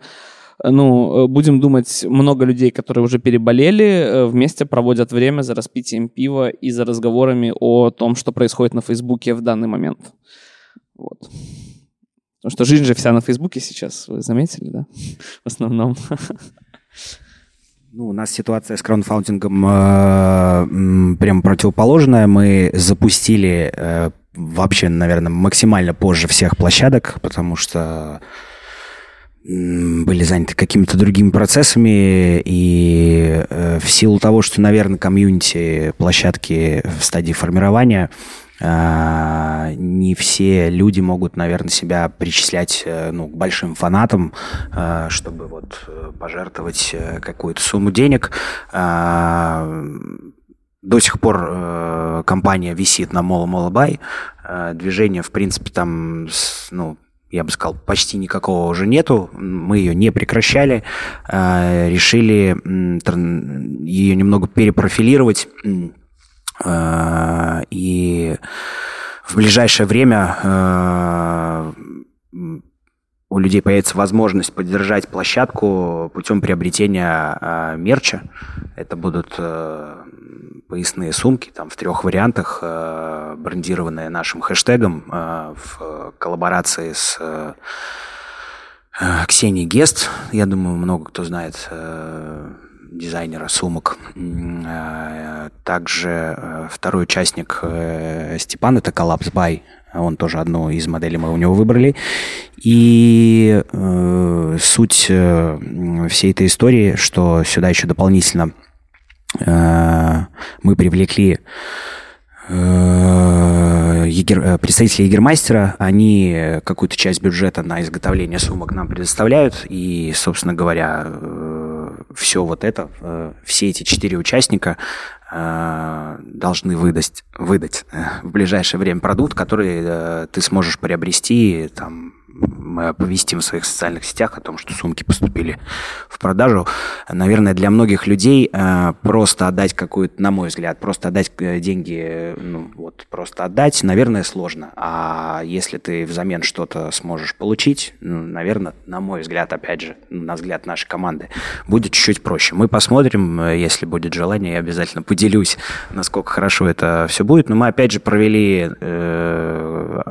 э, ну, будем думать, много людей, которые уже переболели, вместе проводят время за распитием пива и за разговорами о том, что происходит на Фейсбуке в данный момент. Вот. Потому что жизнь же вся на Фейсбуке сейчас, вы заметили, да? В основном. Ну, у нас ситуация с краундфаундингом э, прям противоположная. Мы запустили э, вообще, наверное, максимально позже всех площадок, потому что были заняты какими-то другими процессами, и э, в силу того, что, наверное, комьюнити площадки в стадии формирования, не все люди могут, наверное, себя причислять э, ну, к большим фанатам, а, чтобы вот э, пожертвовать э, какую-то сумму денег. А, До сих пор компания висит на Мола Мола Движение, в принципе, там, ну, я бы сказал, почти никакого уже нету. Мы ее не прекращали. Решили ее немного перепрофилировать. Э, И в ближайшее время э, у людей появится возможность поддержать площадку путем приобретения э, мерча. Это будут поясные сумки там в трех вариантах, брендированные нашим хэштегом в коллаборации с э, Ксенией Гест. Я думаю, много кто знает дизайнера сумок. Э, Также э, второй участник э, Степан, это Collapse Buy. Он тоже одну из моделей мы у него выбрали. И э, суть э, всей этой истории, что сюда еще дополнительно э, мы привлекли егер- представители Егермастера, они какую-то часть бюджета на изготовление сумок нам предоставляют, и, собственно говоря, все вот это, э, все эти четыре участника э, должны выдать, выдать э, в ближайшее время продукт, который ты сможешь приобрести, там, мы оповестим в своих социальных сетях о том, что сумки поступили в продажу. Наверное, для многих людей э, просто отдать какую-то, на мой взгляд, просто отдать э, деньги, э, ну, вот просто отдать, наверное, сложно. А если ты взамен что-то сможешь получить, ну, наверное, на мой взгляд, опять же, на взгляд нашей команды, будет чуть-чуть проще. Мы посмотрим, если будет желание, я обязательно поделюсь, насколько хорошо это все будет. Но мы, опять же, провели э,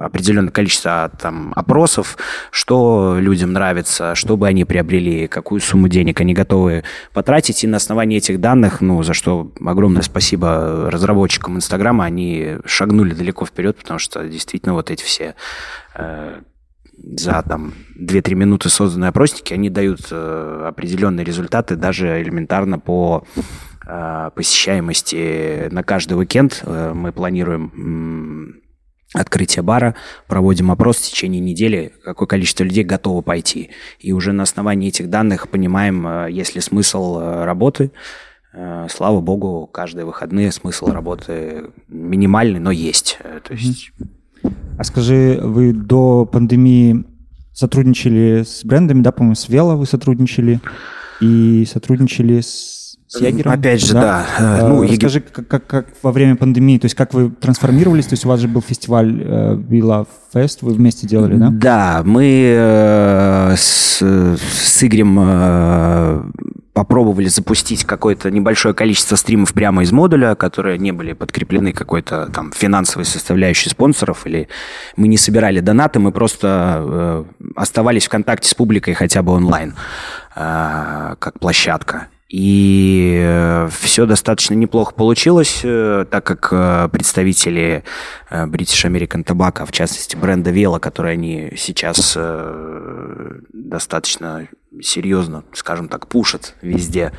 определенное количество там, опросов, что людям нравится, что бы они приобрели, какую сумму денег они готовы потратить. И на основании этих данных, ну, за что огромное спасибо разработчикам Инстаграма, они шагнули далеко вперед, потому что действительно вот эти все э, за там 2-3 минуты созданные опросники, они дают э, определенные результаты даже элементарно по э, посещаемости на каждый уикенд. Э, мы планируем м, открытие бара, проводим опрос в течение недели, какое количество людей готово пойти. И уже на основании этих данных понимаем, э, есть ли смысл э, работы, Э, Слава богу, каждые выходные смысл работы минимальный, но есть. То есть А скажи, вы до пандемии сотрудничали с брендами, да, по-моему, с Вела вы сотрудничали и сотрудничали с, с Ягером? Опять же, да. Э, А, ну, Ягер- Расскажи, как, как- как во время пандемии, то есть как вы трансформировались, то есть у вас же был фестиваль э, We Love Fest, вы вместе делали, да? Да, мы э, с, с Игорем э, попробовали запустить какое-то небольшое количество стримов прямо из модуля, которые не были подкреплены какой-то там финансовой составляющей спонсоров, или мы не собирали донаты, мы просто э, оставались в контакте с публикой хотя бы онлайн, э, как площадка. И все достаточно неплохо получилось, э, так как э, представители э, British American Tobacco, в частности бренда Vela, который они сейчас э, достаточно серьезно, скажем так, пушат везде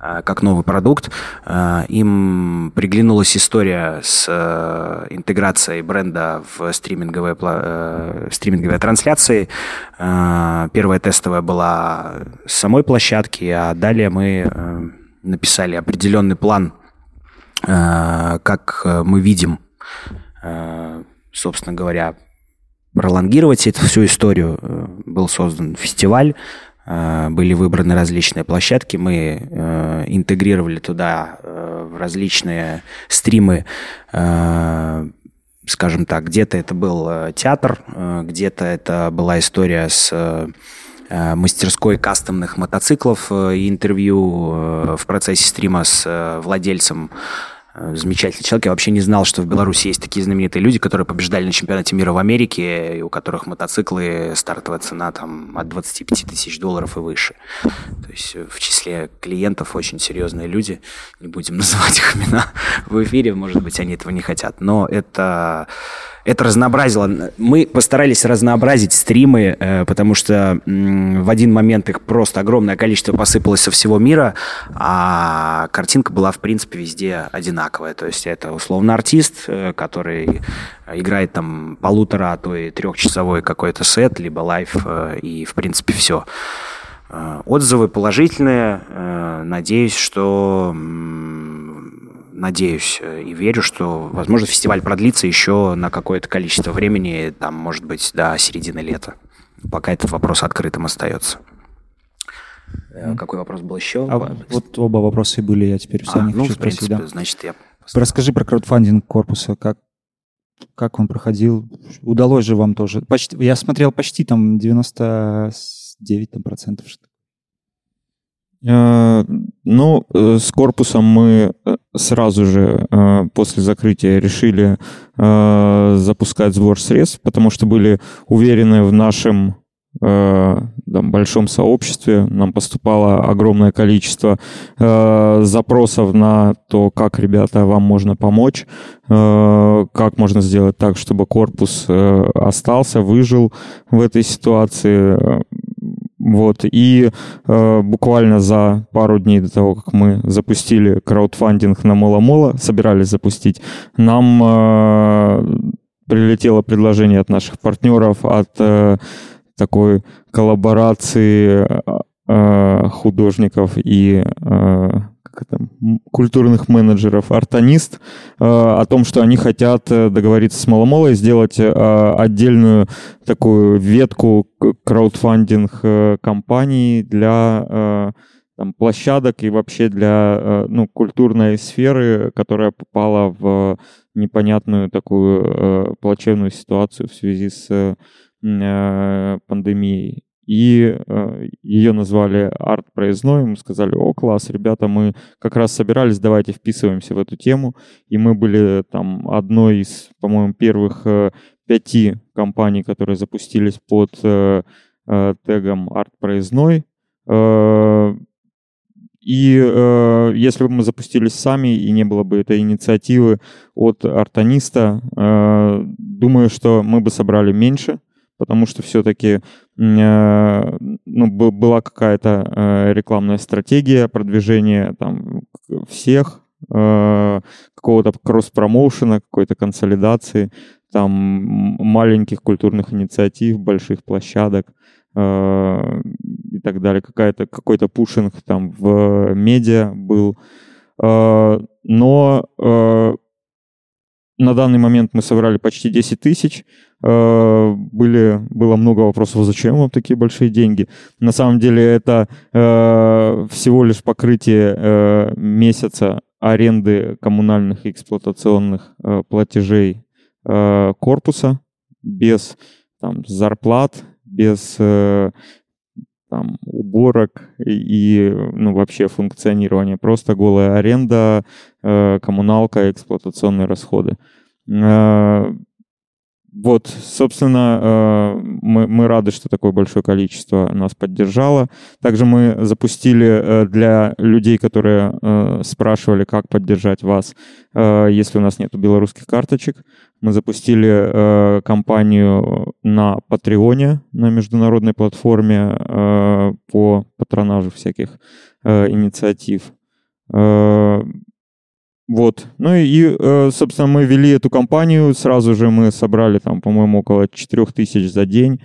э, как новый продукт, э, им приглянулась история с э, интеграцией бренда в стриминговые, стриминговые трансляции. Первая тестовая была с самой площадки, а далее мы написали определенный план, как мы видим, собственно говоря, пролонгировать эту всю историю. Был создан фестиваль, были выбраны различные площадки, мы э, интегрировали туда э, различные стримы, э, скажем так, где-то это был театр, где-то это была история с мастерской кастомных мотоциклов и интервью в процессе стрима с владельцем замечательный человек. Я вообще не знал, что в Беларуси есть такие знаменитые люди, которые побеждали на чемпионате мира в Америке, и у которых мотоциклы стартовая цена там от 25 тысяч долларов и выше. То есть э, в числе клиентов очень серьезные люди. Не будем *laughs* называть их имена в эфире, может быть, они этого не хотят. Но это это разнообразило. Мы постарались разнообразить стримы, э, потому что м, в один момент их просто огромное количество посыпалось со всего мира, а картинка была, в принципе, везде одинаковая. То есть это условно артист, э, который играет там полутора, а то и трехчасовой какой-то сет, либо лайв, э, и, в принципе, все. Э, Отзывы положительные. Э, Надеюсь, что надеюсь и верю, что, возможно, фестиваль продлится еще на какое-то количество времени, там, может быть, до середины лета. Пока этот вопрос открытым остается. Э, Какой вопрос был еще? А вот оба вопроса и были, я теперь все А, не ну, хочу в спросить, принципе, да. значит, я... Расскажи про краудфандинг корпуса, как, как он проходил, удалось же вам тоже. Почти, я смотрел почти там 99 там, процентов. что- Ну, э, с корпусом мы э, сразу же э, после закрытия решили э, запускать сбор средств, потому что были уверены в нашем э, там, большом сообществе. Нам поступало огромное количество э, запросов на то, как, ребята, вам можно помочь, э, как можно сделать так, чтобы корпус э, остался, выжил в этой ситуации. Вот, и э, буквально за пару дней до того, как мы запустили краудфандинг на Мола-Мола, собирались запустить, нам э, прилетело предложение от наших партнеров, от э, такой коллаборации э, художников и э, как это, м, культурных менеджеров «Артонист» э, о том, что они хотят э, договориться с Маломолой, сделать э, отдельную такую ветку краудфандинг компаний для там, площадок и вообще для ну, культурной сферы, которая попала в непонятную такую плачевную ситуацию в связи с пандемией. И э, ее назвали арт проездной. Мы сказали, о, класс, ребята, мы как раз собирались, давайте вписываемся в эту тему. И мы были там одной из, по-моему, первых э, пяти компаний, которые запустились под э, э, тегом арт проездной. Э, И э, если бы мы запустились сами и не было бы этой инициативы от артониста, э, думаю, что мы бы собрали меньше, потому что все-таки э, ну, была какая-то э, рекламная стратегия продвижения там всех, э, какого-то кросс-промоушена, какой-то консолидации, там маленьких культурных инициатив, больших площадок и так далее. Какая-то, какой-то пушинг там в медиа был. Но на данный момент мы собрали почти 10 тысяч. Э, Были, было много вопросов, «А зачем вам такие большие деньги. На самом деле это э, всего лишь покрытие э, месяца аренды коммунальных и эксплуатационных платежей корпуса без там, зарплат, без там, уборок и, ну, вообще функционирования. Просто голая аренда, э, коммуналка, эксплуатационные расходы. Э, вот, собственно, э, мы, мы рады, что такое большое количество нас поддержало. Также мы запустили для людей, которые спрашивали, как поддержать вас, если у нас нет белорусских карточек. Мы запустили э, кампанию на Патреоне, на международной платформе э, по патронажу всяких э, инициатив. Э, вот. Ну и, э, собственно, мы вели эту кампанию. Сразу же мы собрали там, по-моему, около 4 тысяч за день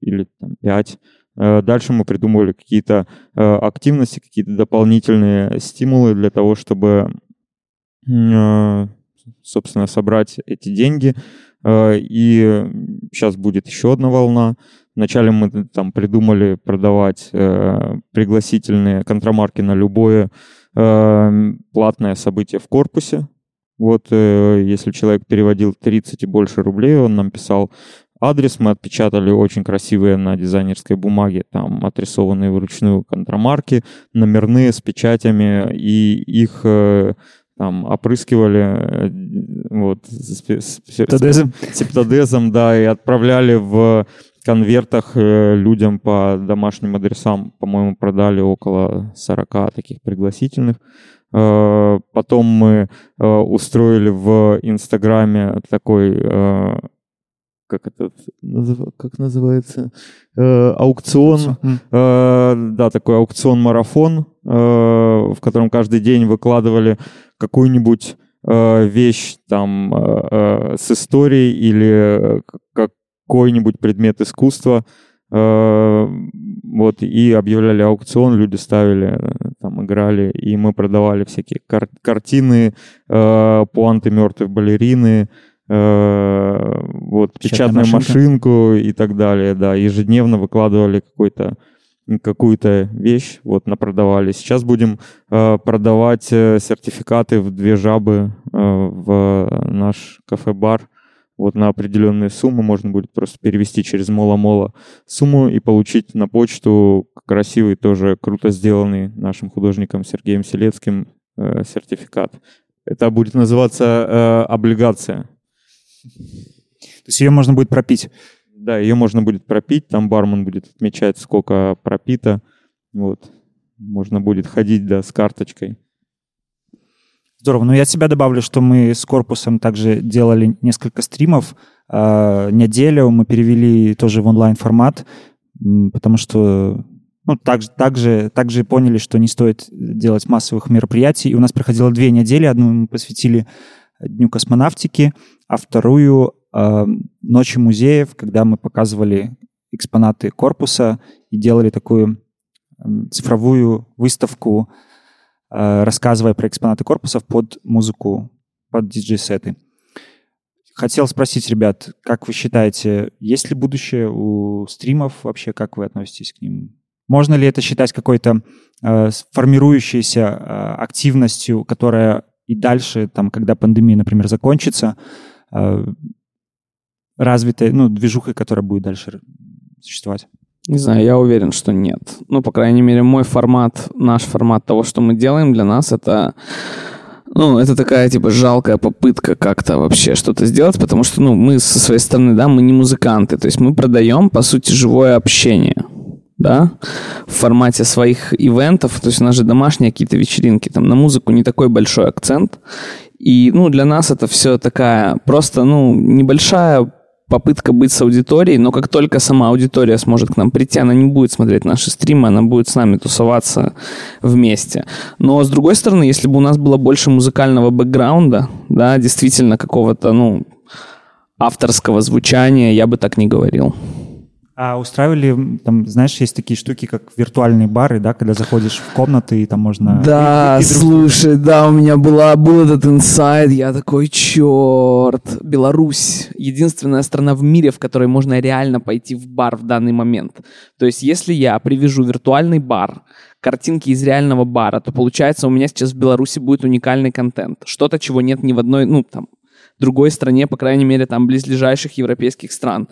или там 5. Э, Дальше мы придумывали какие-то э, активности, какие-то дополнительные стимулы для того, чтобы, э, собственно, собрать эти деньги. Э, И сейчас будет еще одна волна. Вначале мы там придумали продавать э, пригласительные контрамарки на любое э, платное событие в корпусе. Вот если человек переводил 30 и больше рублей, он нам писал адрес, мы отпечатали очень красивые на дизайнерской бумаге, там отрисованные вручную контрамарки, номерные с печатями, и их там опрыскивали э, вот, с, с- с- Септодезом? септодезом, да, и отправляли в конвертах э, людям по домашним адресам, по-моему, продали около 40 таких пригласительных. Э, Потом мы устроили в Инстаграме такой, как это как называется, аукцион. Э, Да, такой аукцион-марафон, в котором каждый день выкладывали какую-нибудь э, вещь там э, э, с историей или э, какой-нибудь предмет искусства. Э, Вот, и объявляли аукцион, люди ставили, э, там играли, и мы продавали всякие кар- картины, э, пуанты мертвой балерины, э, вот, печатную машинка. машинку и так далее, да, ежедневно выкладывали какой-то какую-то вещь, вот, напродавали. Сейчас будем э, продавать э, сертификаты в две жабы э, в наш кафе-бар. Вот на определенные суммы можно будет просто перевести через Мола-Мола сумму и получить на почту красивый, тоже круто сделанный нашим художником Сергеем Селецким э, сертификат. Это будет называться э, облигация. То есть ее можно будет пропить. Да, ее можно будет пропить, там бармен будет отмечать, сколько пропито. Вот. Можно будет ходить, да, с карточкой. Здорово. Ну, я от себя добавлю, что мы с корпусом также делали несколько стримов. А, неделю мы перевели тоже в онлайн-формат, потому что ну, также, также, также поняли, что не стоит делать массовых мероприятий. И у нас проходило две недели. Одну мы посвятили Дню космонавтики, а вторую Ночи музеев, когда мы показывали экспонаты корпуса и делали такую м, цифровую выставку э, рассказывая про экспонаты корпусов под музыку, под диджей-сеты. Хотел спросить, ребят, как вы считаете, есть ли будущее у стримов вообще, как вы относитесь к ним? Можно ли это считать какой-то э, формирующейся э, активностью, которая и дальше, там, когда пандемия, например, закончится, э, развитой, ну, движухой, которая будет дальше существовать? Не знаю, я уверен, что нет. Ну, по крайней мере, мой формат, наш формат того, что мы делаем для нас, это ну, это такая, типа, жалкая попытка как-то вообще что-то сделать, потому что, ну, мы со своей стороны, да, мы не музыканты, то есть мы продаем, по сути, живое общение, да, в формате своих ивентов, то есть у нас же домашние какие-то вечеринки, там на музыку не такой большой акцент, и, ну, для нас это все такая просто, ну, небольшая попытка быть с аудиторией, но как только сама аудитория сможет к нам прийти, она не будет смотреть наши стримы, она будет с нами тусоваться вместе. Но с другой стороны, если бы у нас было больше музыкального бэкграунда, да, действительно какого-то, ну, авторского звучания, я бы так не говорил. А устраивали, там, знаешь, есть такие штуки, как виртуальные бары, да, когда заходишь в комнаты, и там можно... Да, и- и друг- слушай, да, у меня была, был этот инсайд, я такой, черт, Беларусь, единственная страна в мире, в которой можно реально пойти в бар в данный момент. То есть, если я привяжу виртуальный бар, картинки из реального бара, то получается у меня сейчас в Беларуси будет уникальный контент. Что-то, чего нет ни в одной, ну, там, другой стране, по крайней мере, там, близлежащих европейских стран.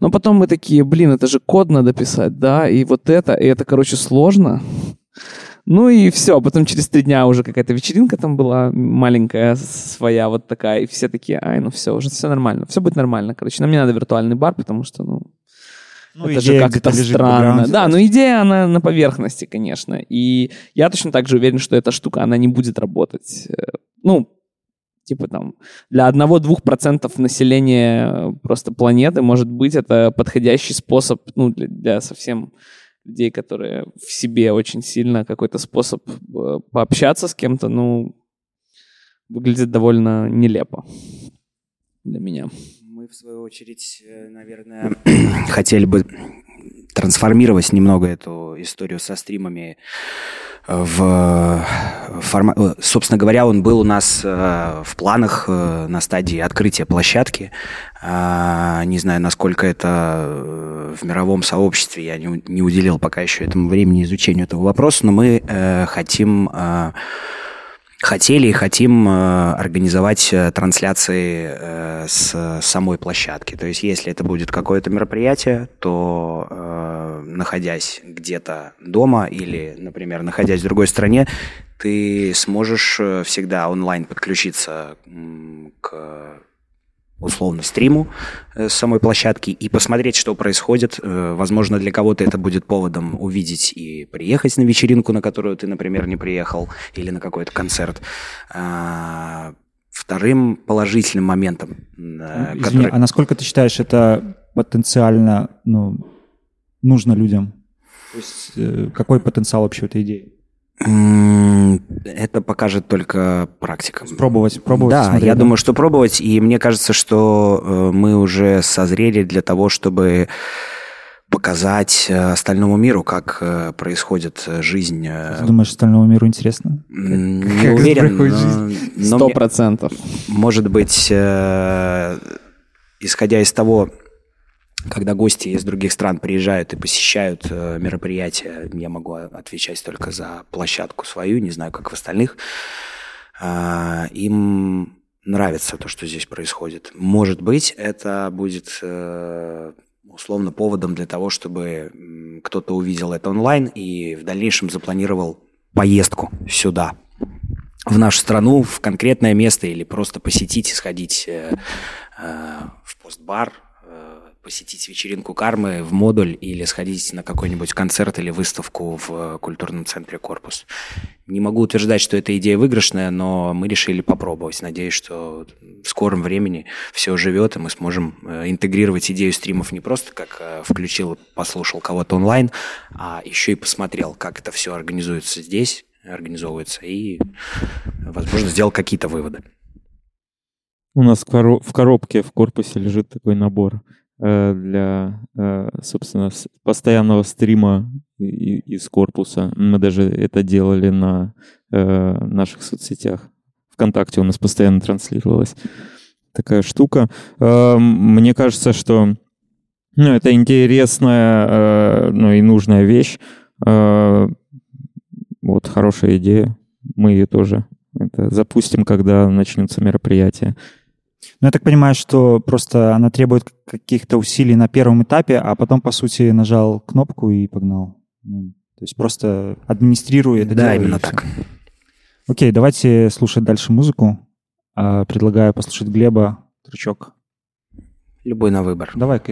Но потом мы такие, блин, это же код надо писать, да, и вот это, и это, короче, сложно. Ну и все, потом через три дня уже какая-то вечеринка там была маленькая своя вот такая, и все такие, ай, ну все, уже все нормально, все будет нормально, короче, нам не надо виртуальный бар, потому что, ну, Ну, это же как-то странно. Да, но идея, она на поверхности, конечно. И я точно так же уверен, что эта штука, она не будет работать. Э, Ну, типа там, для 1-2% населения э, просто планеты, может быть, это подходящий способ, ну, для, для совсем людей, которые в себе очень сильно какой-то способ э, пообщаться с кем-то, ну, выглядит довольно нелепо для меня. Мы, в свою очередь, э, наверное, *clears throat* хотели бы трансформировать немного эту историю со стримами в формат... Собственно говоря, он был у нас э, в планах э, на стадии открытия площадки. А, Не знаю, насколько это э, в мировом сообществе, я не уделил пока еще этому времени изучению этого вопроса, но мы э, хотим э, хотели и хотим э, организовать э, трансляции э, с самой площадки. То есть, если это будет какое-то мероприятие, то э, находясь где-то дома или, например, находясь в другой стране, ты сможешь э, всегда онлайн подключиться к условно стриму э, с самой площадки и посмотреть, что происходит. Э, Возможно, для кого-то это будет поводом увидеть и приехать на вечеринку, на которую ты, например, не приехал, или на какой-то концерт. А, Вторым положительным моментом, э, Извини, который- а насколько ты считаешь, это потенциально ну, нужно людям? То есть какой потенциал вообще этой идеи? Это покажет только практика. Пробовать, пробовать. Да, смотреть, я думаю, что пробовать, и мне кажется, что э, мы уже созрели для того, чтобы показать э, остальному миру, как э, происходит жизнь. Ты думаешь, остальному миру интересно? Не *laughs* как уверен, Сто процентов. может быть, исходя из того, когда гости из других стран приезжают и посещают э, мероприятия, я могу отвечать только за площадку свою, не знаю, как в остальных, а, им нравится то, что здесь происходит. Может быть, это будет э, условно поводом для того, чтобы кто-то увидел это онлайн и в дальнейшем запланировал поездку сюда, в нашу страну, в конкретное место или просто посетить и сходить э, э, в постбар, посетить вечеринку кармы в модуль или сходить на какой-нибудь концерт или выставку в культурном центре «Корпус». Не могу утверждать, что эта идея выигрышная, но мы решили попробовать. Надеюсь, что в скором времени все живет, и мы сможем э, интегрировать идею стримов не просто как э, включил, послушал кого-то онлайн, а еще и посмотрел, как это все организуется здесь, организовывается, и, возможно, сделал какие-то выводы. У нас в коро- в коробке в корпусе лежит такой набор для, э, собственно, постоянного стрима из корпуса. Мы даже это делали на э, наших соцсетях. ВКонтакте у нас постоянно транслировалась такая штука. Э, Мне кажется, что ну, это интересная э, ну, и нужная вещь. Э, Вот хорошая идея. Мы ее тоже это запустим, когда начнутся мероприятия. Ну, я так понимаю, что просто она требует каких-то усилий на первом этапе, а потом, по сути, нажал кнопку и погнал. Ну, То есть просто администрируя это да, дело, именно так. Окей, давайте слушать дальше музыку. А, Предлагаю послушать Глеба, трючок. Любой на выбор. Давай к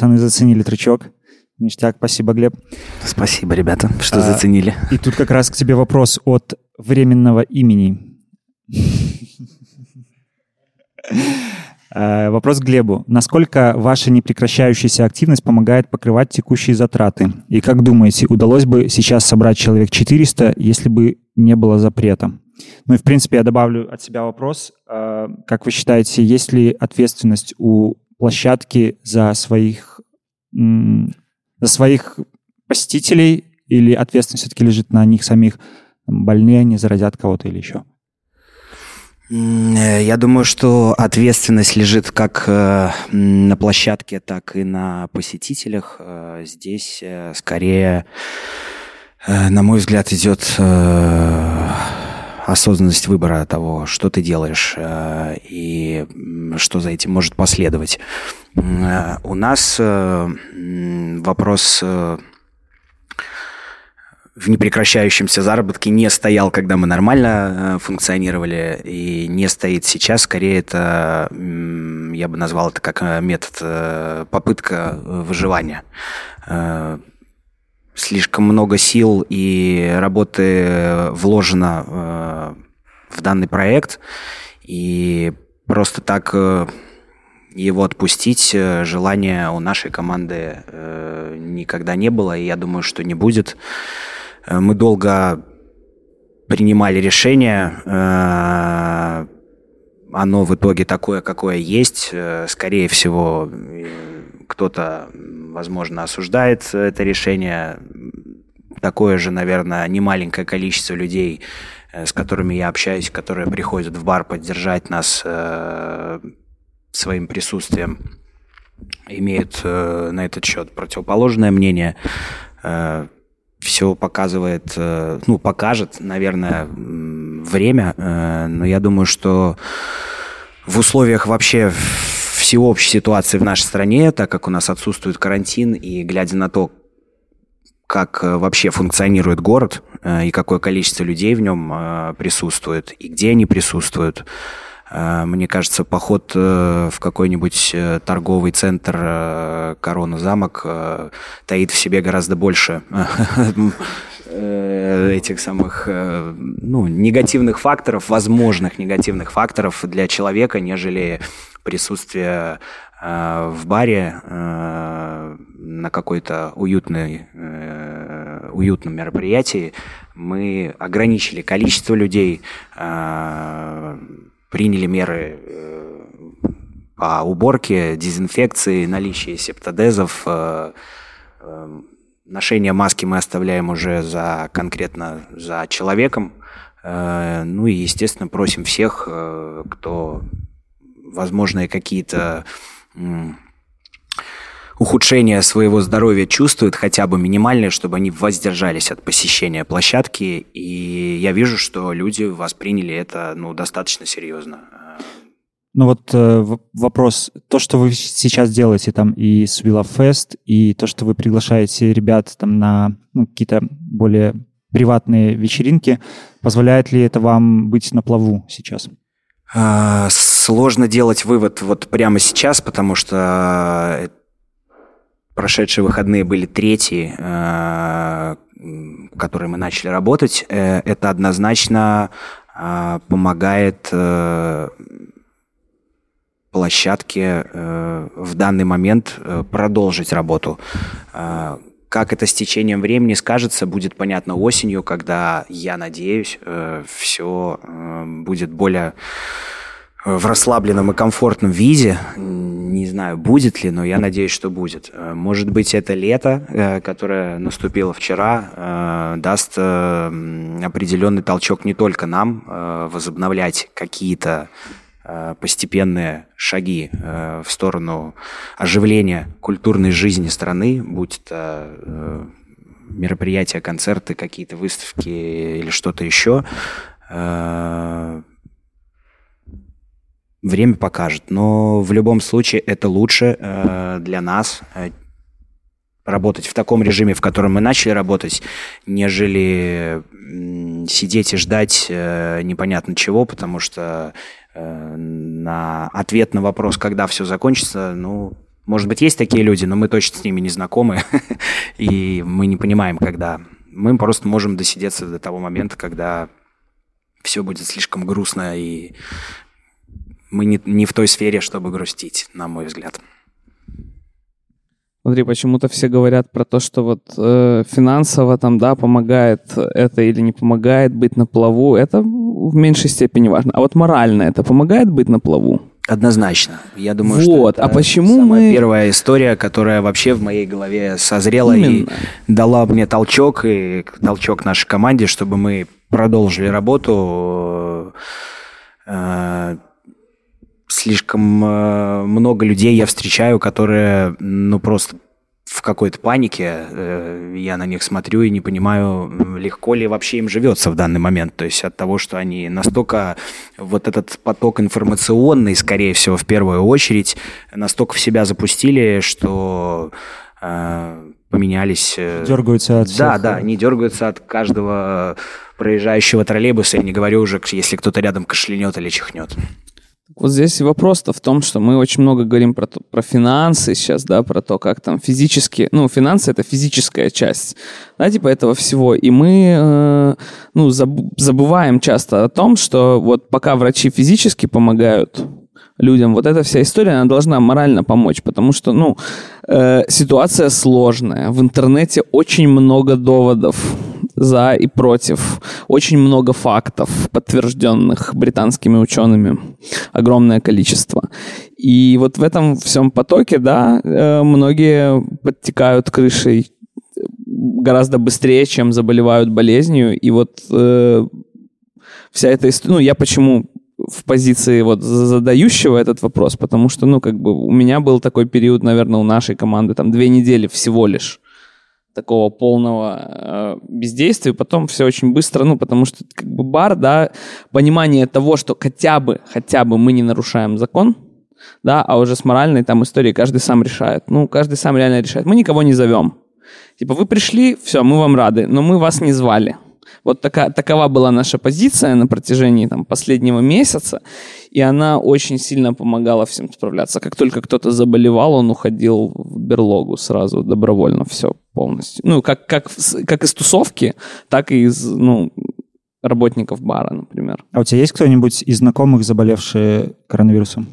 пацаны заценили трючок. Ништяк, спасибо, Глеб. Спасибо, ребята, что А, заценили. И тут как раз к тебе вопрос от временного имени. Э, Вопрос к Глебу. Насколько ваша непрекращающаяся активность помогает покрывать текущие затраты? И как думаете, удалось бы сейчас собрать человек 400, если бы не было запрета? Ну и, в принципе, я добавлю от себя вопрос. Э, Как вы считаете, есть ли ответственность у площадки за своих, за своих посетителей или ответственность все-таки лежит на них самих? Больные они заразят кого-то или еще? Э, Я думаю, что ответственность лежит как э, на площадке, так и на посетителях. Э, Здесь скорее, на мой взгляд, идет осознанность выбора того, что ты делаешь э, и что за этим может последовать. Э, У нас э, вопрос в непрекращающемся заработке не стоял, когда мы нормально функционировали, и не стоит сейчас. Скорее, это, я бы назвал это как метод, попытка выживания. Слишком много сил и работы э, вложено э, в данный проект, и просто так э, его отпустить э, желания у нашей команды э, никогда не было, и я думаю, что не будет. Э, Мы долго принимали решение. э, Оно в итоге такое, какое есть. Э, Скорее всего, кто-то, возможно, осуждает это решение. Такое же, наверное, немаленькое количество людей, э, с которыми я общаюсь, которые приходят в бар поддержать нас э, своим присутствием, имеют э, на этот счет противоположное мнение. все показывает, э, ну, покажет, наверное, время, э, но я думаю, что в условиях вообще всеобщей ситуации в нашей стране, так как у нас отсутствует карантин, и глядя на то, как э, вообще функционирует город э, и какое количество людей в нем э, присутствует, и где они присутствуют, мне кажется, поход э, в какой-нибудь э, торговый центр э, Корона замок таит в себе гораздо больше этих самых ну, негативных факторов, возможных негативных факторов для человека, нежели присутствие в баре на какой-то уютной, уютном мероприятии. Мы ограничили количество людей, приняли меры э, по уборке, дезинфекции, наличии септодезов. э, э, Ношение маски мы оставляем уже за конкретно за человеком. Ну и, естественно, просим всех, кто возможные какие-то м, ухудшения своего здоровья чувствуют, хотя бы минимальные, чтобы они воздержались от посещения площадки. И я вижу, что люди восприняли это ну, достаточно серьезно. Ну вот э, вопрос, то, что вы сейчас делаете там и с Villa Fest, и то, что вы приглашаете ребят там на ну, какие-то более приватные вечеринки, позволяет ли это вам быть на плаву сейчас? А, Сложно делать вывод вот прямо сейчас, потому что э, прошедшие выходные были третьи, э, которые мы начали работать. Э, Это однозначно а, помогает э, площадке э, в данный момент э, продолжить работу. Как это с течением времени скажется, будет понятно осенью, когда, я надеюсь, все будет более э, в расслабленном и комфортном виде. Не знаю, будет ли, но я надеюсь, что будет. Э, Может быть, это лето, э, которое наступило вчера, э, даст э, определенный толчок не только нам э, возобновлять какие-то э, постепенные шаги э, в сторону оживления культурной жизни страны, будь это э, мероприятия, концерты, какие-то выставки или что-то еще. Время покажет, но в любом случае это лучше э, для нас э, работать в таком режиме, в котором мы начали работать, нежели сидеть и ждать э, непонятно чего, потому что э, на ответ на вопрос, когда все закончится, ну, Может быть, есть такие люди, но мы точно с ними не знакомы, *laughs* и мы не понимаем, когда. Мы просто можем досидеться до того момента, когда все будет слишком грустно, и мы не, не в той сфере, чтобы грустить, на мой взгляд. Смотри, почему-то все говорят про то, что вот э, финансово там, да, помогает это или не помогает быть на плаву. Это в меньшей степени важно. А вот морально это помогает быть на плаву? Однозначно. Я думаю, Вот, что а это почему самая мы- первая история, которая вообще в моей голове созрела и Именно. дала мне толчок и толчок нашей команде, чтобы мы продолжили работу. Э, Слишком э, много людей я встречаю, которые, ну, просто в какой-то панике. Э, Я на них смотрю и не понимаю, легко ли вообще им живется в данный момент. То есть от того, что они настолько вот этот поток информационный, скорее всего, в первую очередь, настолько в себя запустили, что э, поменялись... Дергаются от Да, всех, да, э, они дергаются от каждого проезжающего троллейбуса. Я не говорю уже, если кто-то рядом кашлянет или чихнет. Вот здесь вопрос-то в том, что мы очень много говорим про, то- про финансы сейчас, да, про то, как там физически, ну, финансы это физическая часть, да, типа этого всего. И мы, э, ну, заб- забываем часто о том, что вот пока врачи физически помогают людям, вот эта вся история, она должна морально помочь, потому что, ну, э, ситуация сложная. В интернете очень много доводов за и против. Очень много фактов, подтвержденных британскими учеными. Огромное количество. И вот в этом всем потоке, да, э, многие подтекают крышей гораздо быстрее, чем заболевают болезнью. И вот э, вся эта история... Ну, я почему в позиции вот задающего этот вопрос, потому что, ну, как бы у меня был такой период, наверное, у нашей команды, там, две недели всего лишь такого полного э, бездействия, потом все очень быстро, ну, потому что как бы бар, да, понимание того, что хотя бы, хотя бы мы не нарушаем закон, да, а уже с моральной там историей каждый сам решает. Ну, каждый сам реально решает. Мы никого не зовем. Типа, вы пришли, все, мы вам рады, но мы вас не звали. Вот така, такова была наша позиция на протяжении там, последнего месяца, и она очень сильно помогала всем справляться. Как только кто-то заболевал, он уходил в берлогу сразу, добровольно, все полностью. Ну, как, как, как из тусовки, так и из ну, работников бара, например. А у тебя есть кто-нибудь из знакомых, заболевшие коронавирусом?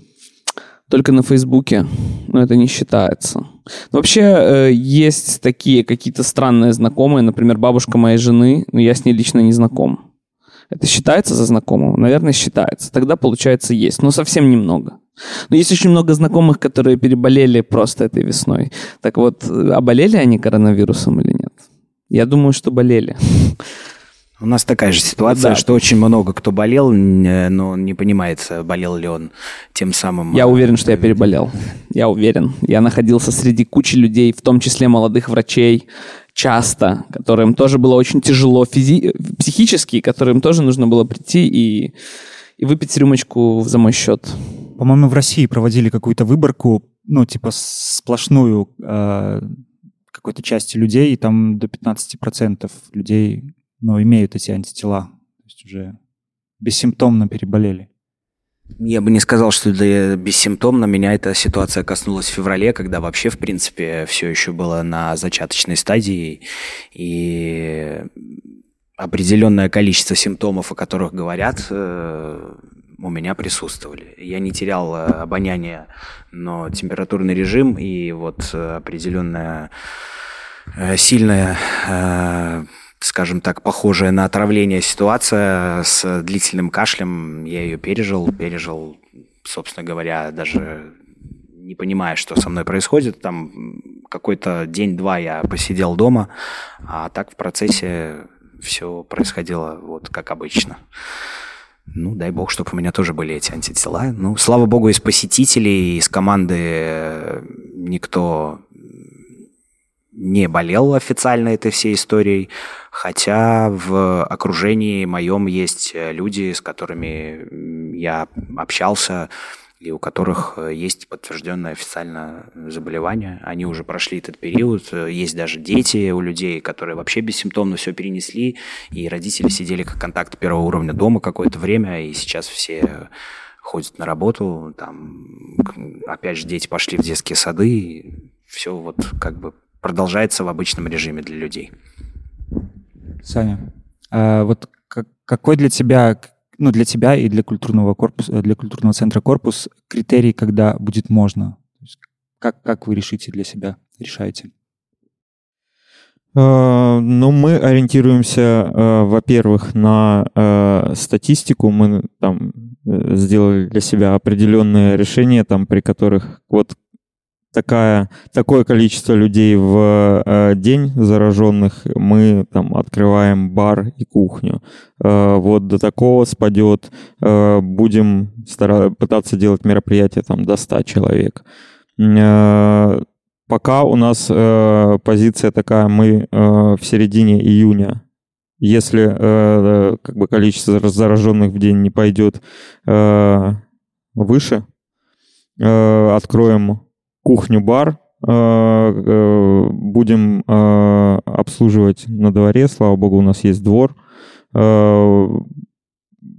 Только на Фейсбуке, но это не считается. Вообще э, есть такие какие-то странные знакомые, например, бабушка моей жены, но я с ней лично не знаком. Это считается за знакомого? Наверное, считается. Тогда, получается, есть, но совсем немного. Но есть очень много знакомых, которые переболели просто этой весной. Так вот, э, а они коронавирусом или нет? Я думаю, что болели. *laughs* У нас такая же ситуация, Да. что очень много кто болел, но не понимает, болел ли он тем самым. Я э, уверен, что я переболел. Я уверен. Я находился среди кучи людей, в том числе молодых врачей, часто, которым тоже было очень тяжело физи- психически, которым тоже нужно было прийти и, и выпить рюмочку за мой счет. По-моему, в России проводили какую-то выборку, ну, типа сплошную э, какой-то части людей, и там до 15% людей, ну, имеют эти антитела. То есть уже бессимптомно переболели. Я бы не сказал, что это бессимптомно. Меня эта ситуация коснулась в феврале, когда вообще, в принципе, все еще было на зачаточной стадии. И определенное количество симптомов, о которых говорят, э, у меня присутствовали. Я не терял э, обоняние, но температурный режим и вот э, определенная э, сильная, э, скажем так, похожая на отравление ситуация с длительным кашлем, я ее пережил, пережил, собственно говоря, даже не понимая, что со мной происходит. Там какой-то день-два я посидел дома, а так в процессе все происходило вот как обычно. Ну, дай бог, чтобы у меня тоже были эти антитела. Ну, слава богу, из посетителей, из команды никто не болел официально этой всей историей, хотя в окружении моем есть э, люди, с которыми я общался, и у которых э, есть подтвержденное официально заболевание. Они уже прошли этот период. Э, Есть даже дети у людей, которые вообще бессимптомно все перенесли, и родители сидели как контакт первого уровня дома какое-то время, и сейчас все ходят на работу, там, опять же, дети пошли в детские сады, все вот как бы продолжается в обычном режиме для людей. Саня, а вот как- какой для тебя, ну, для тебя и для культурного корпуса, для культурного центра корпус критерий, когда будет можно? То есть Как, как вы решите для себя, решаете? Э, Ну, мы ориентируемся, э, во-первых, на э, статистику. Мы там сделали для себя определенные решения, там, при которых вот такая, такое количество людей в э, день зараженных, мы там открываем бар и кухню. Э, вот до такого спадет, э, будем стара- пытаться делать мероприятия там до 100 человек. Э, Пока у нас э, позиция такая, мы э, в середине июня, если э, как бы количество зар- зараженных в день не пойдет э, выше, э, откроем кухню-бар, э, э, будем э, обслуживать на дворе, слава богу, у нас есть двор.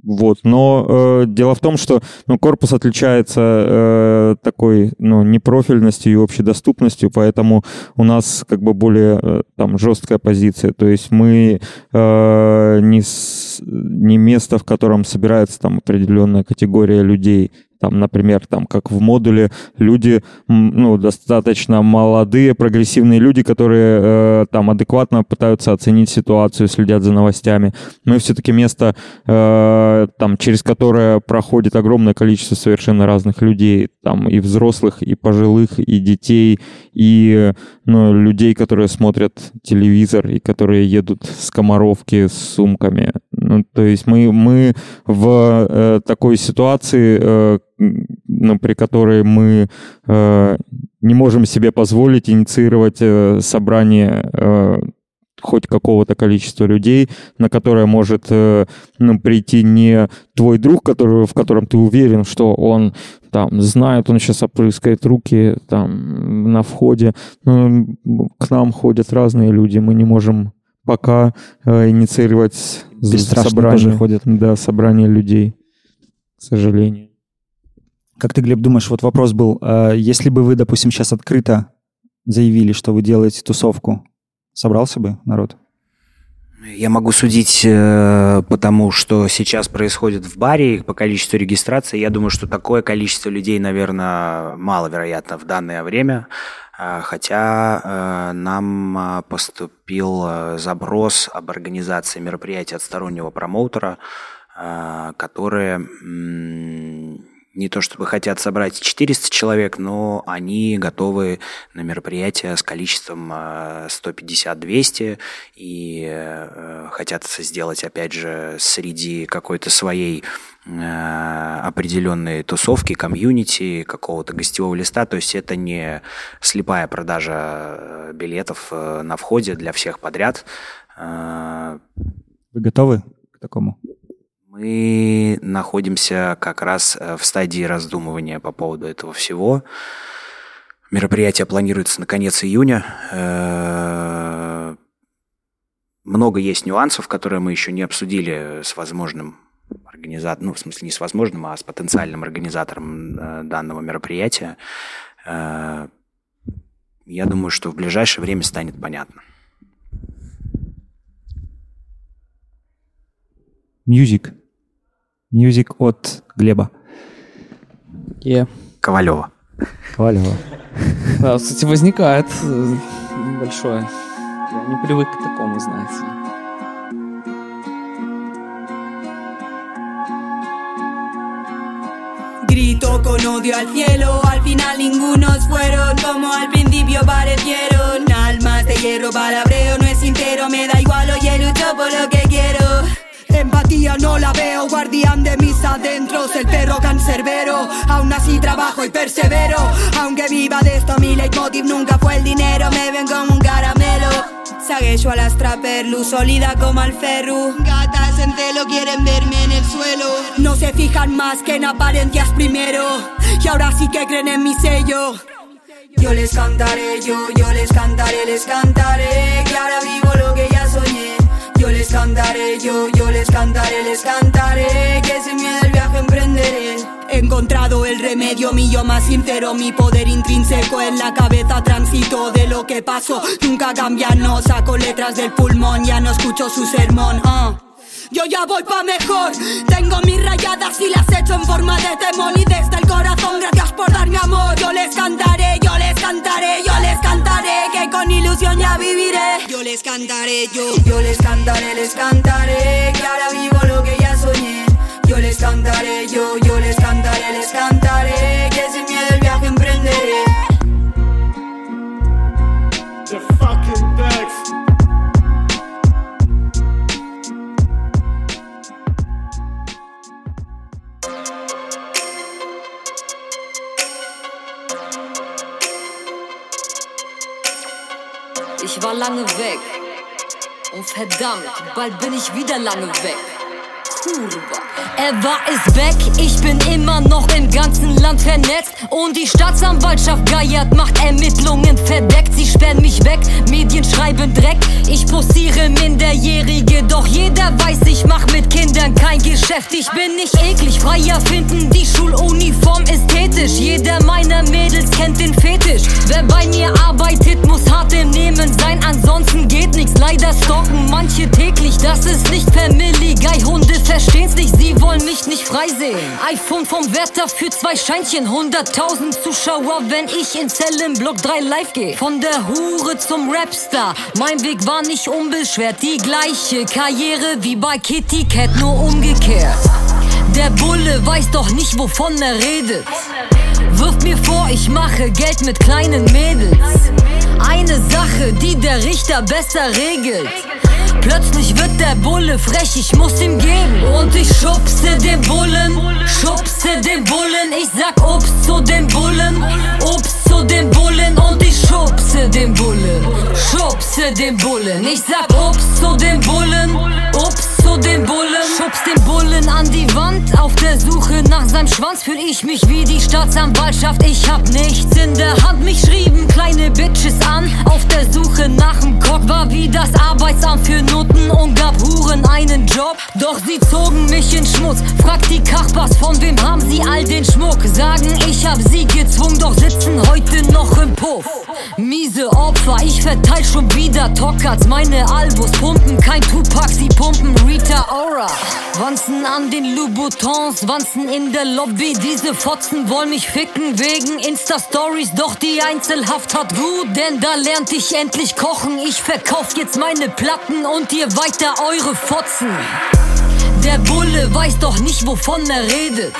Вот, но э, дело в том, что ну, корпус отличается э, такой ну, непрофильностью и общедоступностью, поэтому у нас как бы более э, там жесткая позиция. То есть мы э, не, с- не место, в котором собирается там определенная категория людей. Там, например, там, как в модуле, люди, ну, достаточно молодые, прогрессивные люди, которые э, там адекватно пытаются оценить ситуацию, следят за новостями. Мы все-таки место, э, там, через которое проходит огромное количество совершенно разных людей, там, и взрослых, и пожилых, и детей, и ну, людей, которые смотрят телевизор, и которые едут с комаровки с сумками. Ну, то есть мы, мы в э, такой ситуации, э, ну, при которой мы э, не можем себе позволить инициировать э, собрание э, хоть какого-то количества людей, на которое может э, ну, прийти не твой друг, который, в котором ты уверен, что он там знает, он сейчас опрыскает руки там на входе. Ну, к нам ходят разные люди, мы не можем пока э, инициировать собрание, ходят. да, собрание людей, к сожалению. Как ты, Глеб, думаешь, вот вопрос был, э, если бы вы, допустим, сейчас открыто заявили, что вы делаете тусовку, собрался бы народ? Я могу судить э, по тому, что сейчас происходит в баре, по количеству регистрации. Я думаю, что такое количество людей, наверное, маловероятно в данное время. А, Хотя э, нам а, поступил э, заброс об организации мероприятия от стороннего промоутера, а, которые не то чтобы хотят собрать 400 человек, но они готовы на мероприятие с количеством э, 150-200 и э, хотят сделать, опять же, среди какой-то своей э, определенной тусовки, комьюнити, какого-то гостевого листа. То есть это не слепая продажа э, билетов на входе для всех подряд. Вы готовы к такому? Мы находимся как раз э, в стадии раздумывания по поводу этого всего. Мероприятие планируется на конец июня. Э, Много есть нюансов, которые мы еще не обсудили с возможным организатором, ну, в смысле, не с возможным, а с потенциальным организатором э, данного мероприятия. Я думаю, что в ближайшее время станет понятно. Мьюзик. Мьюзик от Глеба. Е. Ковалева. Ковалева. Да, кстати, возникает э, большое. Я не привык к такому, знаете. Grito con odio al cielo, al final ningunos fueron como al principio parecieron. Almas de hierro, palabreo, no es sincero, me da igual, oye, lucho por lo. Empatía no la veo, guardián de mis adentros, el perro cancerbero. Aún así trabajo y persevero, aunque viva de esto, mi leitmotiv nunca fue el dinero, me ven como un caramelo. Segueixo a la strapper, luz sólida como al ferro. Gatas en celo quieren verme en el suelo. No se fijan más que en apariencias primero. Y ahora sí que creen en mi sello. Yo les cantaré, yo, yo les cantaré, les cantaré. Ahora vivo lo que ya soñé. Yo les cantaré, yo, yo les cantaré, les cantaré. Que sin miedo el viaje emprenderé. He encontrado el remedio, mi yo más sincero, mi poder intrínseco en la cabeza transito de lo que pasó. Nunca cambia, no saco letras del pulmón, ya no escucho su sermón. ah. Yo ya voy pa' mejor, tengo mis rayadas y las echo en forma de temón y desde el corazón gracias por darme amor. Yo les cantaré, yo les cantaré, yo les cantaré que con ilusión ya viviré. Yo les cantaré, yo, yo les cantaré, les cantaré que ahora vivo lo que ya soñé. Yo les cantaré, yo, yo les cantaré, les cantaré que sin miedo el viaje emprenderé. Ich war lange weg. Und verdammt, bald bin ich wieder lange weg. Er war es weg, ich bin immer noch im ganzen Land vernetzt. Und die Staatsanwaltschaft geiert, macht Ermittlungen verdeckt. Sie sperren mich weg, Medien schreiben Dreck. Ich posiere Minderjährige, doch jeder weiß, ich mach mit Kindern kein Geschäft. Ich bin nicht eklig, freier finden, die Schuluniform ästhetisch. Jeder meiner Mädels kennt den Fetisch. Wer bei mir arbeitet, muss hart im Nehmen sein, ansonsten geht nichts. Leider stalken manche täglich, das ist nicht Family Guy. Hunde verstehen's nicht, sie wollen mich nicht freisehen. iPhone vom Wärter für zwei Scheinchen, 100.000 Zuschauer, wenn ich in Zellenblock 3 live gehe. Von der Hure zum Rapstar, mein Weg war nicht unbeschwert. Die gleiche Karriere wie bei Kitty Cat, nur umgekehrt. Der Bulle weiß doch nicht, wovon er redet. Wirft mir vor, ich mache Geld mit kleinen Mädels. Eine Sache, die der Richter besser regelt. Plötzlich wird der Bulle frech, ich muss ihm geben. Und ich schubse den Bullen, schubse den Bullen. Ich sag Ups zu den Bullen, Ups zu den Bullen. Und ich schubse den Bullen, schubse den Bullen. Ich sag Ups zu den Bullen, Ups zu den Bullen. Schubs den Bullen an die Wand, auf der Suche nach seinem Schwanz. Fühl ich mich wie die Staatsanwaltschaft, ich hab nichts in der Hand. Mich schrieben kleine Bitches an, auf der Suche nach dem Cock. War wie das Arbeitsamt für Noten und gab Huren einen Job. Doch sie zogen mich in Schmutz. Frag die Kachbars, von wem haben sie all den Schmuck? Sagen, ich hab sie gezwungen, doch sitzen heute noch im Puff. Miese Opfer, ich verteil schon wieder Tockards. Meine Albus pumpen kein Tupac, sie pumpen Rita Ora. Wanzen an den Louboutins, Wanzen in der Lobby. Diese Fotzen wollen mich ficken wegen Insta-Stories. Doch die Einzelhaft hat gut, denn da lernt ich endlich kochen. Ich verkauf jetzt meine Platten und ihr weiter eure Fotzen. Der Bulle weiß doch nicht, wovon er redet.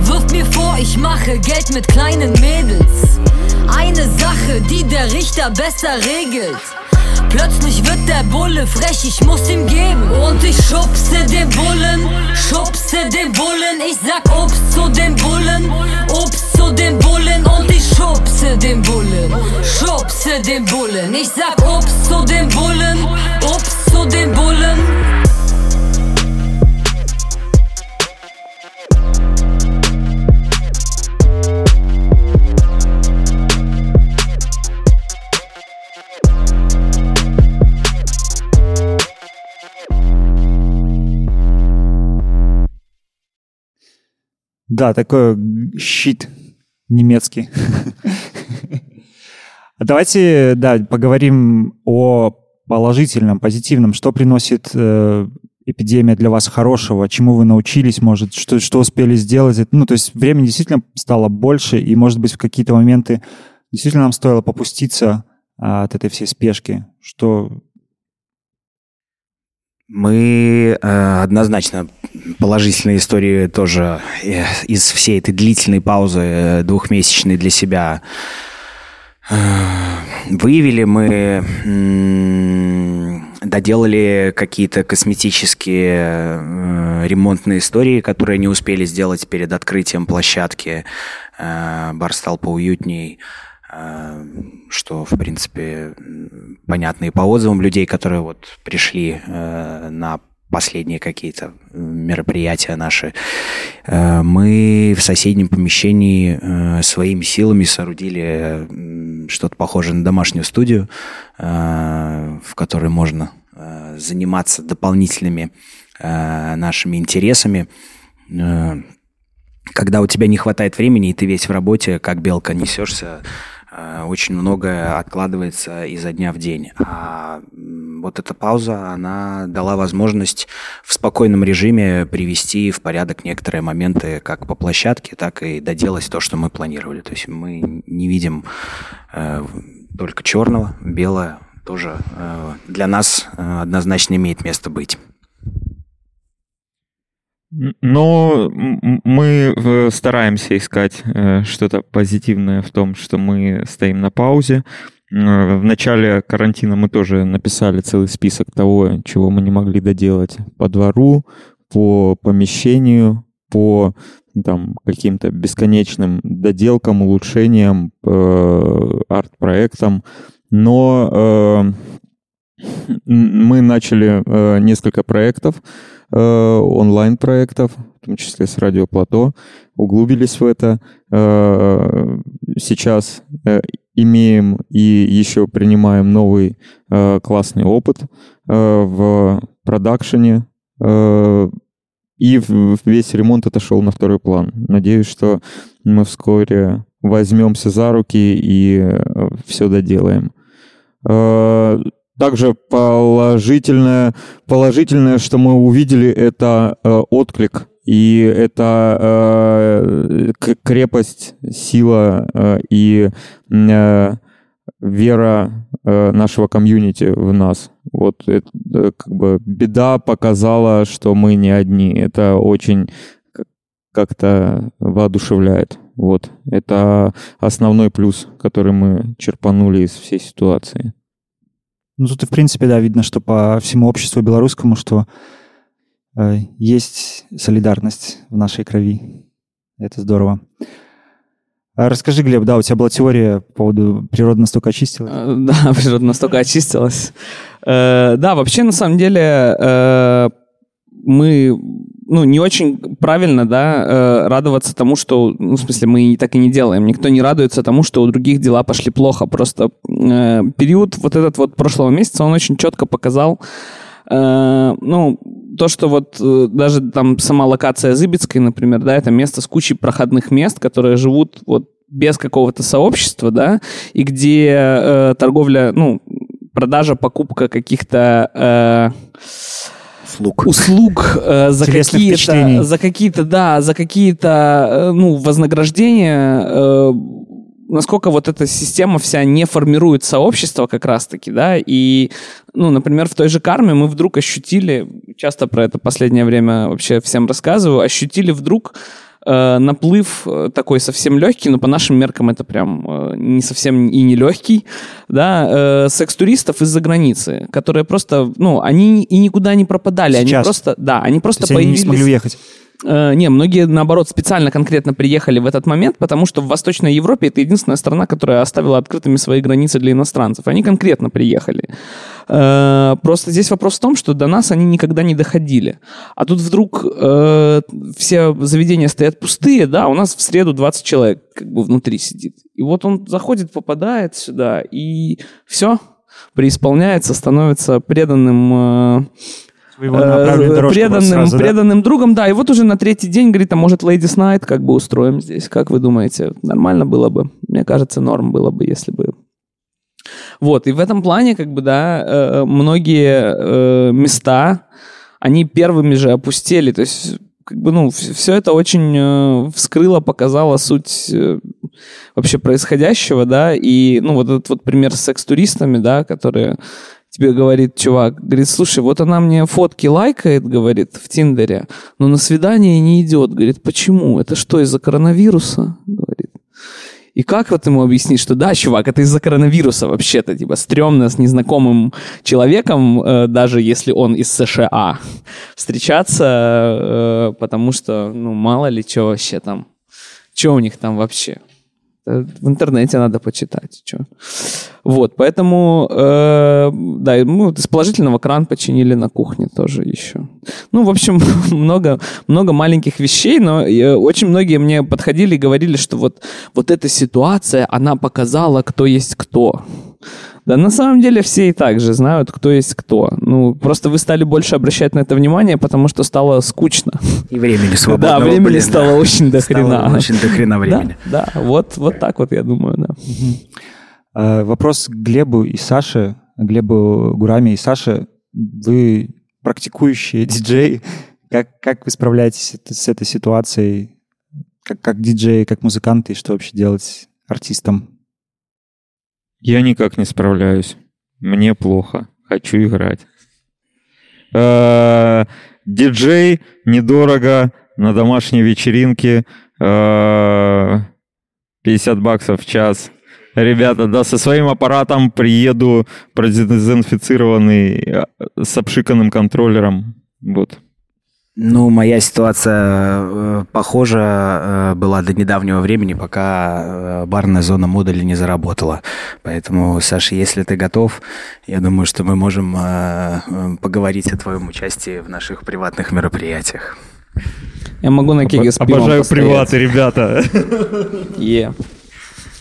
Wirft mir vor, ich mache Geld mit kleinen Mädels. Eine Sache, die der Richter besser regelt. Plötzlich wird der Bulle frech, ich muss ihm geben. Und ich schubse den Bullen, schubse den Bullen. Ich sag Ups zu den Bullen, Ups zu den Bullen. Und ich schubse den Bullen, schubse den Bullen. Ich sag Ups zu den Bullen, Ups zu den Bullen. Да, такой щит немецкий. *laughs* Давайте, да, поговорим о положительном, позитивном. Что приносит э, эпидемия для вас хорошего? Чему вы научились, может, что, что успели сделать? Ну, то есть времени действительно стало больше, и, может быть, в какие-то моменты действительно нам стоило попуститься а, от этой всей спешки. Что Мы э, однозначно положительные истории тоже э, из всей этой длительной паузы э, двухмесячной для себя э, выявили. Мы м, доделали какие-то косметические э, ремонтные истории, которые не успели сделать перед открытием площадки. Э, бар стал поуютней э, что, в принципе, понятно и по отзывам людей, которые вот пришли э, на последние какие-то м, мероприятия наши. Э, мы в соседнем помещении э, своими силами соорудили что-то похожее на домашнюю студию, э, в которой можно э, заниматься дополнительными э, нашими интересами. Э, когда у тебя не хватает времени, и ты весь в работе, как белка несешься, э, очень многое откладывается изо дня в день. А вот эта пауза, она дала возможность в спокойном режиме привести в порядок некоторые моменты как по площадке, так и доделать то, что мы планировали. То есть мы не видим э, только черного, белое тоже э, для нас э, однозначно имеет место быть. Но мы э, стараемся искать э, что-то позитивное в том, что мы стоим на паузе. В начале карантина мы тоже написали целый список того, чего мы не могли доделать по двору, по помещению, по там, каким-то бесконечным доделкам, улучшениям, э, арт-проектам. Но э, мы начали э, несколько проектов, онлайн-проектов, в том числе с Радио Плато, углубились в это. Э, Сейчас э, имеем и еще принимаем новый э, классный опыт э, в продакшене. э, И весь ремонт отошел на второй план. Надеюсь, что мы вскоре возьмемся за руки и все доделаем. Также положительное, положительное, что мы увидели, это э, отклик. И это э, крепость, сила э, и э, вера э, нашего комьюнити в нас. Вот это, э, как бы беда показала, что мы не одни. Это очень как-то воодушевляет. Вот. Это основной плюс, который мы черпанули из всей ситуации. Ну, тут, и, в принципе, да, видно, что по всему обществу белорусскому, что э, есть солидарность в нашей крови. Это здорово. А расскажи, Глеб, да, у тебя была теория по поводу природа настолько очистилась. Э, Да, *laughs* природа настолько очистилась. Э, Да, вообще, на самом деле, э, мы, ну, не очень правильно, да, э, радоваться тому, что, ну, в смысле, мы так и не делаем. Никто не радуется тому, что у других дела пошли плохо. Просто э, период вот этот вот прошлого месяца, он очень четко показал, э, ну, то, что вот э, даже там сама локация Зыбецкой, например, да, это место с кучей проходных мест, которые живут вот без какого-то сообщества, да, и где э, торговля, ну, продажа, покупка каких-то э, Слуг. услуг э, за какие-то, за какие-то, да, за какие-то, э, ну, вознаграждения, э, насколько вот эта система вся не формирует сообщество как раз-таки, да, и, ну, например, в той же карме мы вдруг ощутили, часто про это последнее время вообще всем рассказываю, ощутили вдруг э, наплыв э, такой совсем легкий, но по нашим меркам это прям э, не совсем и не легкий, да, э, секс-туристов из-за границы, которые просто, ну, они и никуда не пропадали, они Сейчас. просто, да, они То просто есть они не появились... смогли уехать. Э, не, многие, наоборот, специально конкретно приехали в этот момент, потому что в Восточной Европе это единственная страна, которая оставила открытыми свои границы для иностранцев. Они конкретно приехали. Э, Просто здесь вопрос в том, что до нас они никогда не доходили. А тут вдруг э, все заведения стоят пустые, да, у нас в среду 20 человек как бы внутри сидит. И вот он заходит, попадает сюда, и все, преисполняется, становится преданным э, его э, преданным, сразу, да? преданным другом, да. И вот уже на третий день говорит, а может Ladies Night как бы устроим здесь? Как вы думаете? Нормально было бы? Мне кажется, норм было бы, если бы... Вот, и в этом плане, как бы, да, э, многие э, места, они первыми же опустели. То есть, как бы, ну, все это очень э, вскрыло, показало суть вообще происходящего, да, и, ну, вот этот вот пример с секс-туристами, да, которые тебе говорит чувак, говорит, слушай, вот она мне фотки лайкает, говорит, в Тиндере, но на свидание не идет. Говорит, почему? Это что, из-за коронавируса? Говорит. И как вот ему объяснить, что да, чувак, это из-за коронавируса вообще-то, типа, стрёмно с незнакомым человеком, э, даже если он из США, встречаться, э, потому что, ну, мало ли что вообще там, что у них там вообще. Э, В интернете надо почитать, что. Вот, поэтому, э, да, вот из положительного кран починили на кухне тоже еще. Ну, в общем, *laughs* много, много маленьких вещей, но э, очень многие мне подходили и говорили, что вот, вот эта ситуация, она показала, кто есть кто. Да на самом деле все и так же знают, кто есть кто. Ну, просто вы стали больше обращать на это внимание, потому что стало скучно. И времени свободного, Да, времени блин, стало очень до Стало хрена. очень до хрена времени. Да, да, вот, вот так вот, я думаю, да. Э, Вопрос к Глебу и Саше. Глебу Гурами и Саше. Вы практикующие диджей. Как, как вы справляетесь с этой ситуацией? Как, как диджей, как музыканты, и что вообще делать артистам? Я никак не справляюсь. Мне плохо. Хочу играть. Э, Диджей недорого на домашней вечеринке. э, 50 баксов в час. Ребята, да, со своим аппаратом приеду продезинфицированный э, с обшиканным контроллером. Вот. Ну, моя ситуация э, похожа э, была до недавнего времени, пока э, барная зона модуля не заработала. Поэтому, Саша, если ты готов, я думаю, что мы можем э, э, поговорить о твоем участии в наших приватных мероприятиях. Я могу на кеге с Обожаю постоять. приваты, ребята. Е.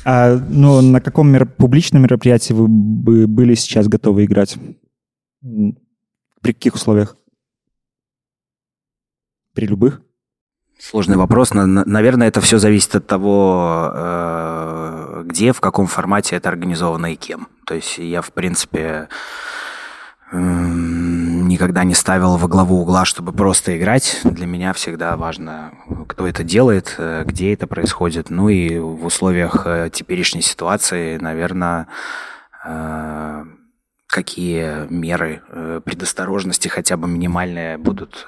А, ну, на каком мер- публичном мероприятии вы бы были сейчас готовы играть? При каких условиях? При любых? Сложный вопрос. На- на- Наверное, это все зависит от того, э, где, в каком формате это организовано и кем. То есть я, в принципе, никогда не ставил во главу угла, чтобы просто играть. Для меня всегда важно, кто это делает, э, где это происходит. Ну и в условиях э, теперешней ситуации, наверное, какие меры предосторожности хотя бы минимальные будут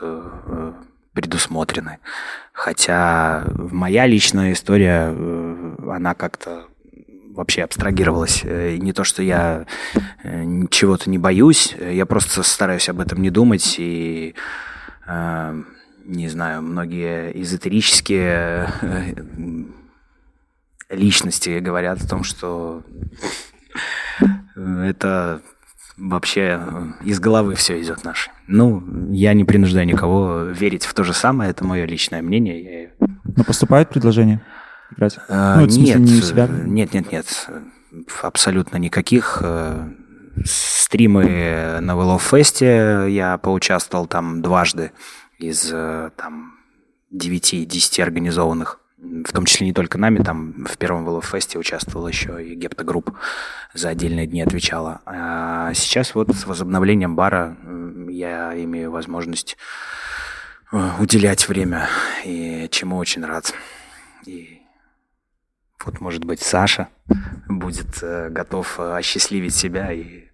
предусмотрены. Хотя моя личная история, э, она как-то вообще абстрагировалась. Э, Не то, что я э, чего-то не боюсь, я просто стараюсь об этом не думать и не знаю, многие эзотерические личности говорят о том, что это вообще э, из головы все идет наше. Ну, я не принуждаю никого верить в то же самое, это мое личное мнение. Но поступают предложения играть? а, Ну, в смысле, нет, не себя? э, нет, нет, нет, абсолютно никаких. Стримы на Willow Fest я поучаствовал там дважды из там 9-10 организованных, в том числе не только нами, там в первом Fest участвовал еще и Гепта Групп за отдельные дни отвечала. А сейчас вот с возобновлением бара я имею возможность э, уделять время, и чему очень рад. И вот, может быть, Саша будет э, готов э, осчастливить себя и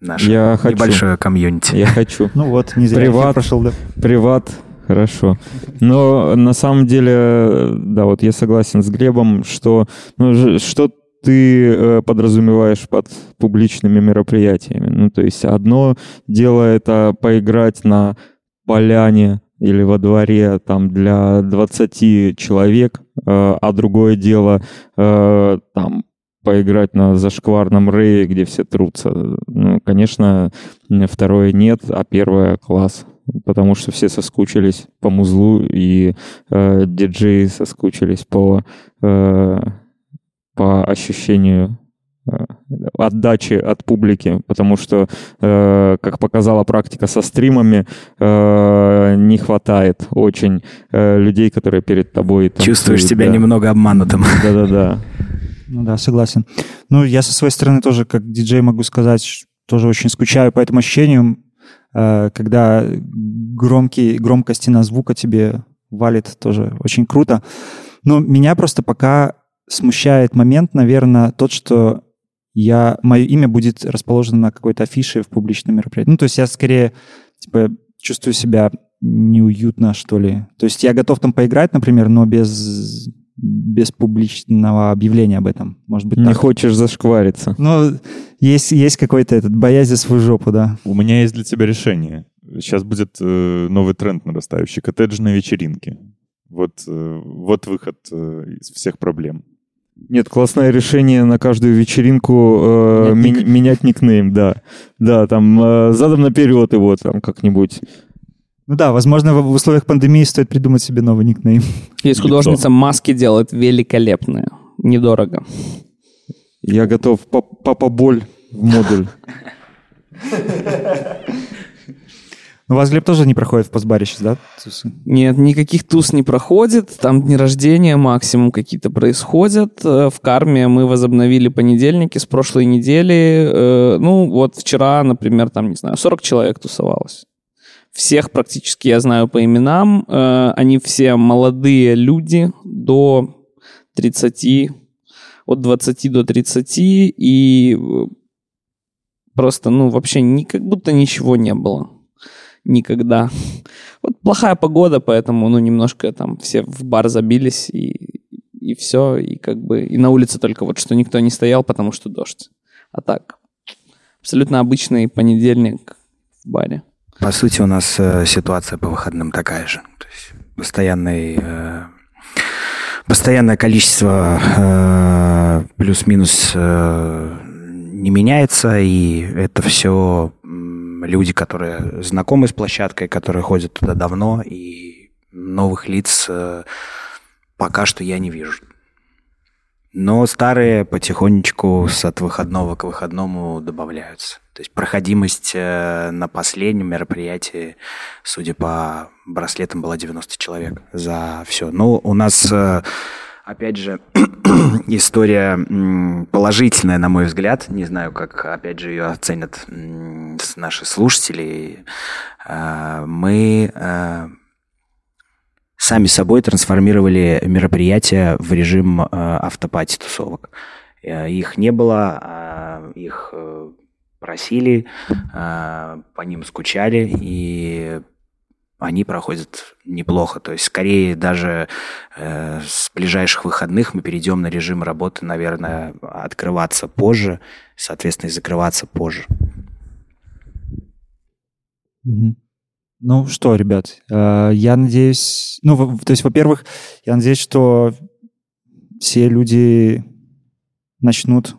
наше Я хочу. небольшое комьюнити. Я хочу. Ну вот, не зря Приват. прошел, да. Приват, хорошо. Но на самом деле, да, вот я согласен с Глебом, что ну, что ты э, подразумеваешь под публичными мероприятиями. Ну, то есть одно дело это поиграть на поляне или во дворе там для 20 человек, э, а другое дело э, там поиграть на зашкварном рее, где все трутся. Ну, конечно, второе нет, а первое класс. Потому что все соскучились по музлу, и э, диджеи соскучились по, э, по ощущению э, отдачи от публики, потому что, э, как показала практика со стримами, э, не хватает очень э, людей, которые перед тобой танцуют, Чувствуешь себя да. немного обманутым. *laughs* Да-да-да. Ну да, согласен. Ну, я со своей стороны тоже, как диджей, могу сказать, тоже очень скучаю по этому ощущению, когда громкий, громкая стена звука тебе валит, тоже очень круто. Но меня просто пока смущает момент, наверное, тот, что я, мое имя будет расположено на какой-то афише в публичном мероприятии. Ну, то есть я скорее, типа, чувствую себя неуютно, что ли. То есть я готов там поиграть, например, но без, без публичного объявления об этом. Может быть, Не так. хочешь зашквариться. Ну, есть, есть какой-то этот боязнь за свою жопу, да. У меня есть для тебя решение. Сейчас будет э, новый тренд нарастающий. Коттеджные вечеринки. Вот, э, вот выход э, из всех проблем. Нет, классное решение на каждую вечеринку э, Менять ми- ник. менять никнейм, да. Да, там э, задом наперед его там как-нибудь. Ну да, возможно, в, в условиях пандемии стоит придумать себе новый никнейм. Есть Лицо. художница, маски делает великолепные. Недорого. Я готов. Пап- Папа Боль в модуль. Ну, у вас, Глеб, тоже не проходит в постбаре сейчас, да? тусы? Нет, никаких туз не проходит, там дни рождения максимум какие-то происходят. Э, В карме мы возобновили понедельники с прошлой недели. Э, Ну, вот вчера, например, там, не знаю, 40 человек тусовалось. Всех практически я знаю по именам. Э, Они все молодые люди до 30, от 20 до 30, и э, просто, ну, вообще ни, как будто ничего не было. Никогда. Вот плохая погода, поэтому, ну, немножко там все в бар забились, и, и все, и как бы, и на улице только вот, что никто не стоял, потому что дождь. А так, абсолютно обычный понедельник в баре. По сути, у нас э, ситуация по выходным такая же. То есть постоянный, э, постоянное количество э, плюс-минус э, не меняется, и это все люди, которые знакомы с площадкой, которые ходят туда давно, и новых лиц э, пока что я не вижу. Но старые потихонечку с от выходного к выходному добавляются. То есть проходимость э, на последнем мероприятии, судя по браслетам, была 90 человек за все. Ну, у нас, э, опять же, *clears throat* история положительная, на мой взгляд. Не знаю, как, опять же, ее оценят наши слушатели. Э, Мы сами собой трансформировали мероприятия в режим автопати тусовок. Их не было, а их просили, э, по ним скучали, и они проходят неплохо. То есть, скорее, даже э, с ближайших выходных мы перейдем на режим работы, наверное, открываться позже, соответственно, и закрываться позже. Ну что, ребят, э, я надеюсь, ну, во- то есть, во-первых, я надеюсь, что все люди начнут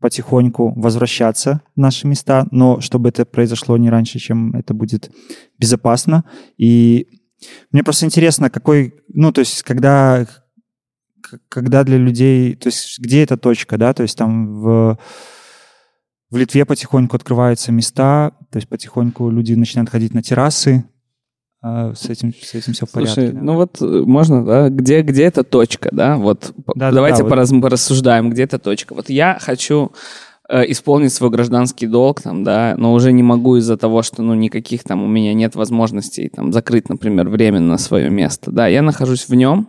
потихоньку возвращаться в наши места, но чтобы это произошло не раньше, чем это будет безопасно. И мне просто интересно, какой, ну, то есть, когда, когда для людей, то есть, где эта точка, да, то есть там в, в Литве потихоньку открываются места, то есть потихоньку люди начинают ходить на террасы, с этим, с этим все в порядке. Слушай, ну вот э, можно, да, где, где эта точка, да, вот Да-да-да, давайте вот. пораз- порассуждаем, где эта точка. Вот я хочу э, исполнить свой гражданский долг, там, да, но уже не могу из-за того, что, ну, никаких там у меня нет возможностей, там, закрыть, например, временно свое место, да, я нахожусь в нем,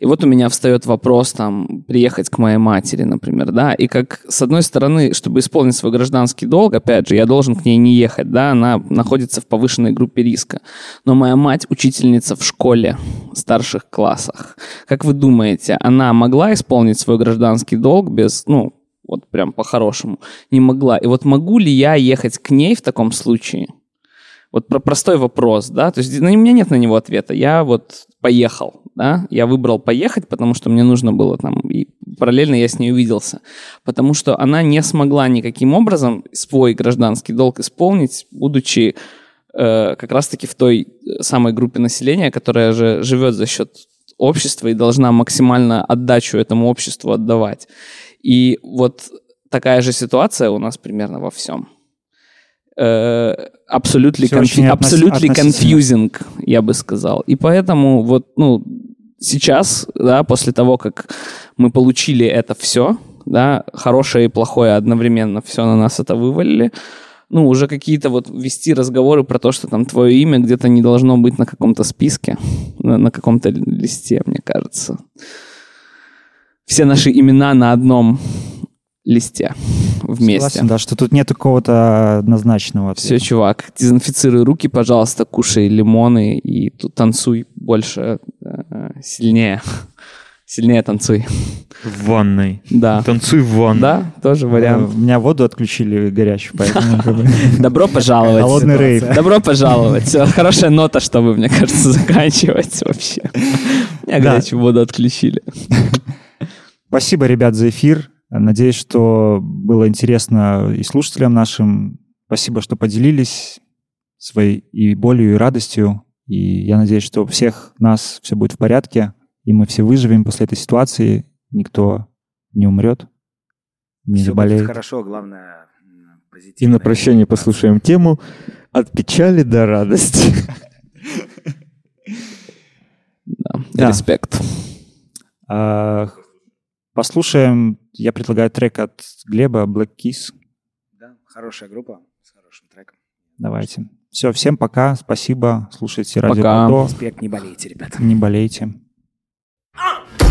и вот у меня встает вопрос, там, приехать к моей матери, например, да, и как, с одной стороны, чтобы исполнить свой гражданский долг, опять же, я должен к ней не ехать, да, она находится в повышенной группе риска, но моя мать учительница в школе, в старших классах. Как вы думаете, она могла исполнить свой гражданский долг без, ну, вот прям по-хорошему? Не могла. И вот могу ли я ехать к ней в таком случае? Вот про простой вопрос, да, то есть ну, у меня нет на него ответа. Я вот поехал, да, я выбрал поехать, потому что мне нужно было там, и параллельно я с ней увиделся, потому что она не смогла никаким образом свой гражданский долг исполнить, будучи э, как раз-таки в той э, самой группе населения, которая же живет за счет общества и должна максимально отдачу этому обществу отдавать. И вот такая же ситуация у нас примерно во всем. Абсолютно относительно. confusing, я бы сказал. И поэтому вот, ну, сейчас, да, после того, как мы получили это все, да, хорошее и плохое одновременно все на нас это вывалили, ну, уже какие-то вот вести разговоры про то, что там твое имя где-то не должно быть на каком-то списке, на, на каком-то листе, мне кажется. Все наши имена на одном листе вместе. Согласен, да, что тут нет какого-то однозначного ответа. Все, чувак, дезинфицируй руки, пожалуйста, кушай лимоны и тут танцуй больше, э, сильнее. *laughs* Сильнее танцуй. В ванной. Да. Танцуй в ванной. Да, тоже Э, вариант. У меня воду отключили горячую, поэтому... *laughs* Добро *laughs* пожаловать. Холодный рейв. Добро пожаловать. Хорошая нота, чтобы, мне кажется, заканчивать вообще. Меня горячую воду отключили. Спасибо, ребят, за эфир. Надеюсь, что было интересно и слушателям нашим. Спасибо, что поделились своей и болью, и радостью. И я надеюсь, что у всех нас все будет в порядке, и мы все выживем после этой ситуации. Никто не умрет, не все заболеет. Будет хорошо, главное позитивно. И на прощание послушаем тему «От печали до радости». *laughs* Да, респект. А, Послушаем, я предлагаю трек от Глеба Black Kiss. Да, хорошая группа с хорошим треком. Давайте. Все, всем пока, спасибо, слушайте радио. Пока. Респект, не болейте, ребята. Не болейте. А!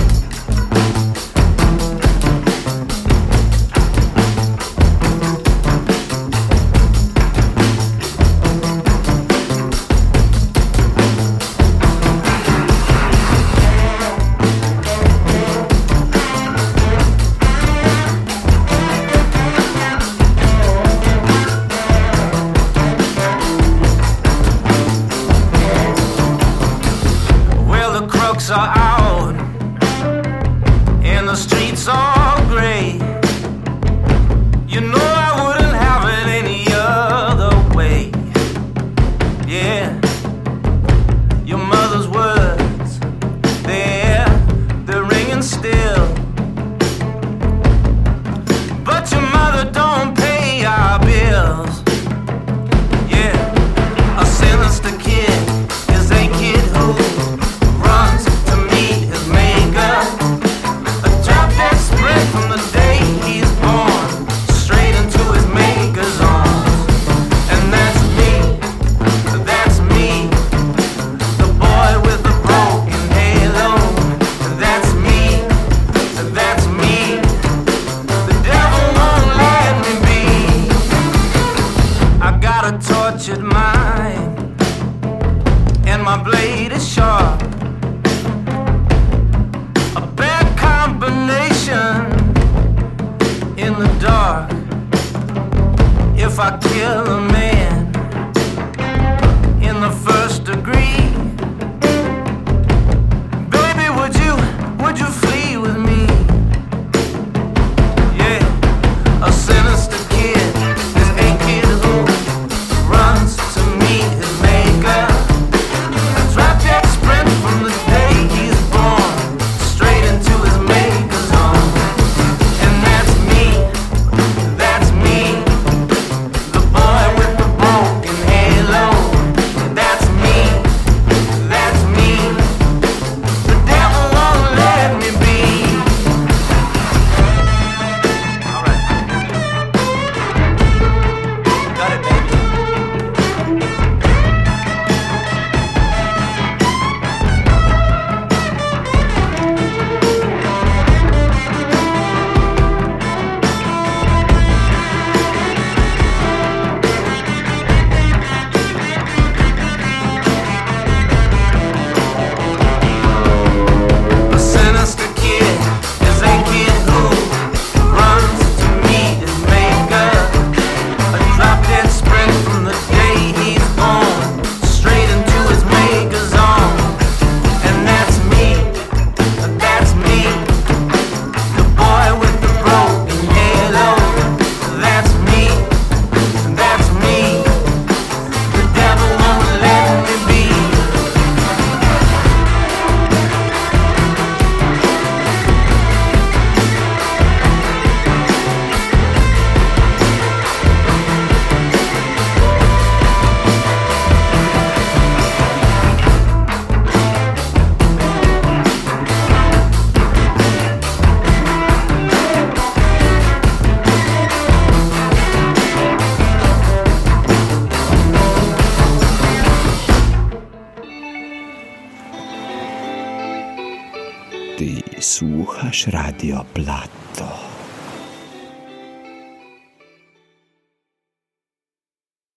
poslušaš Radio Plat.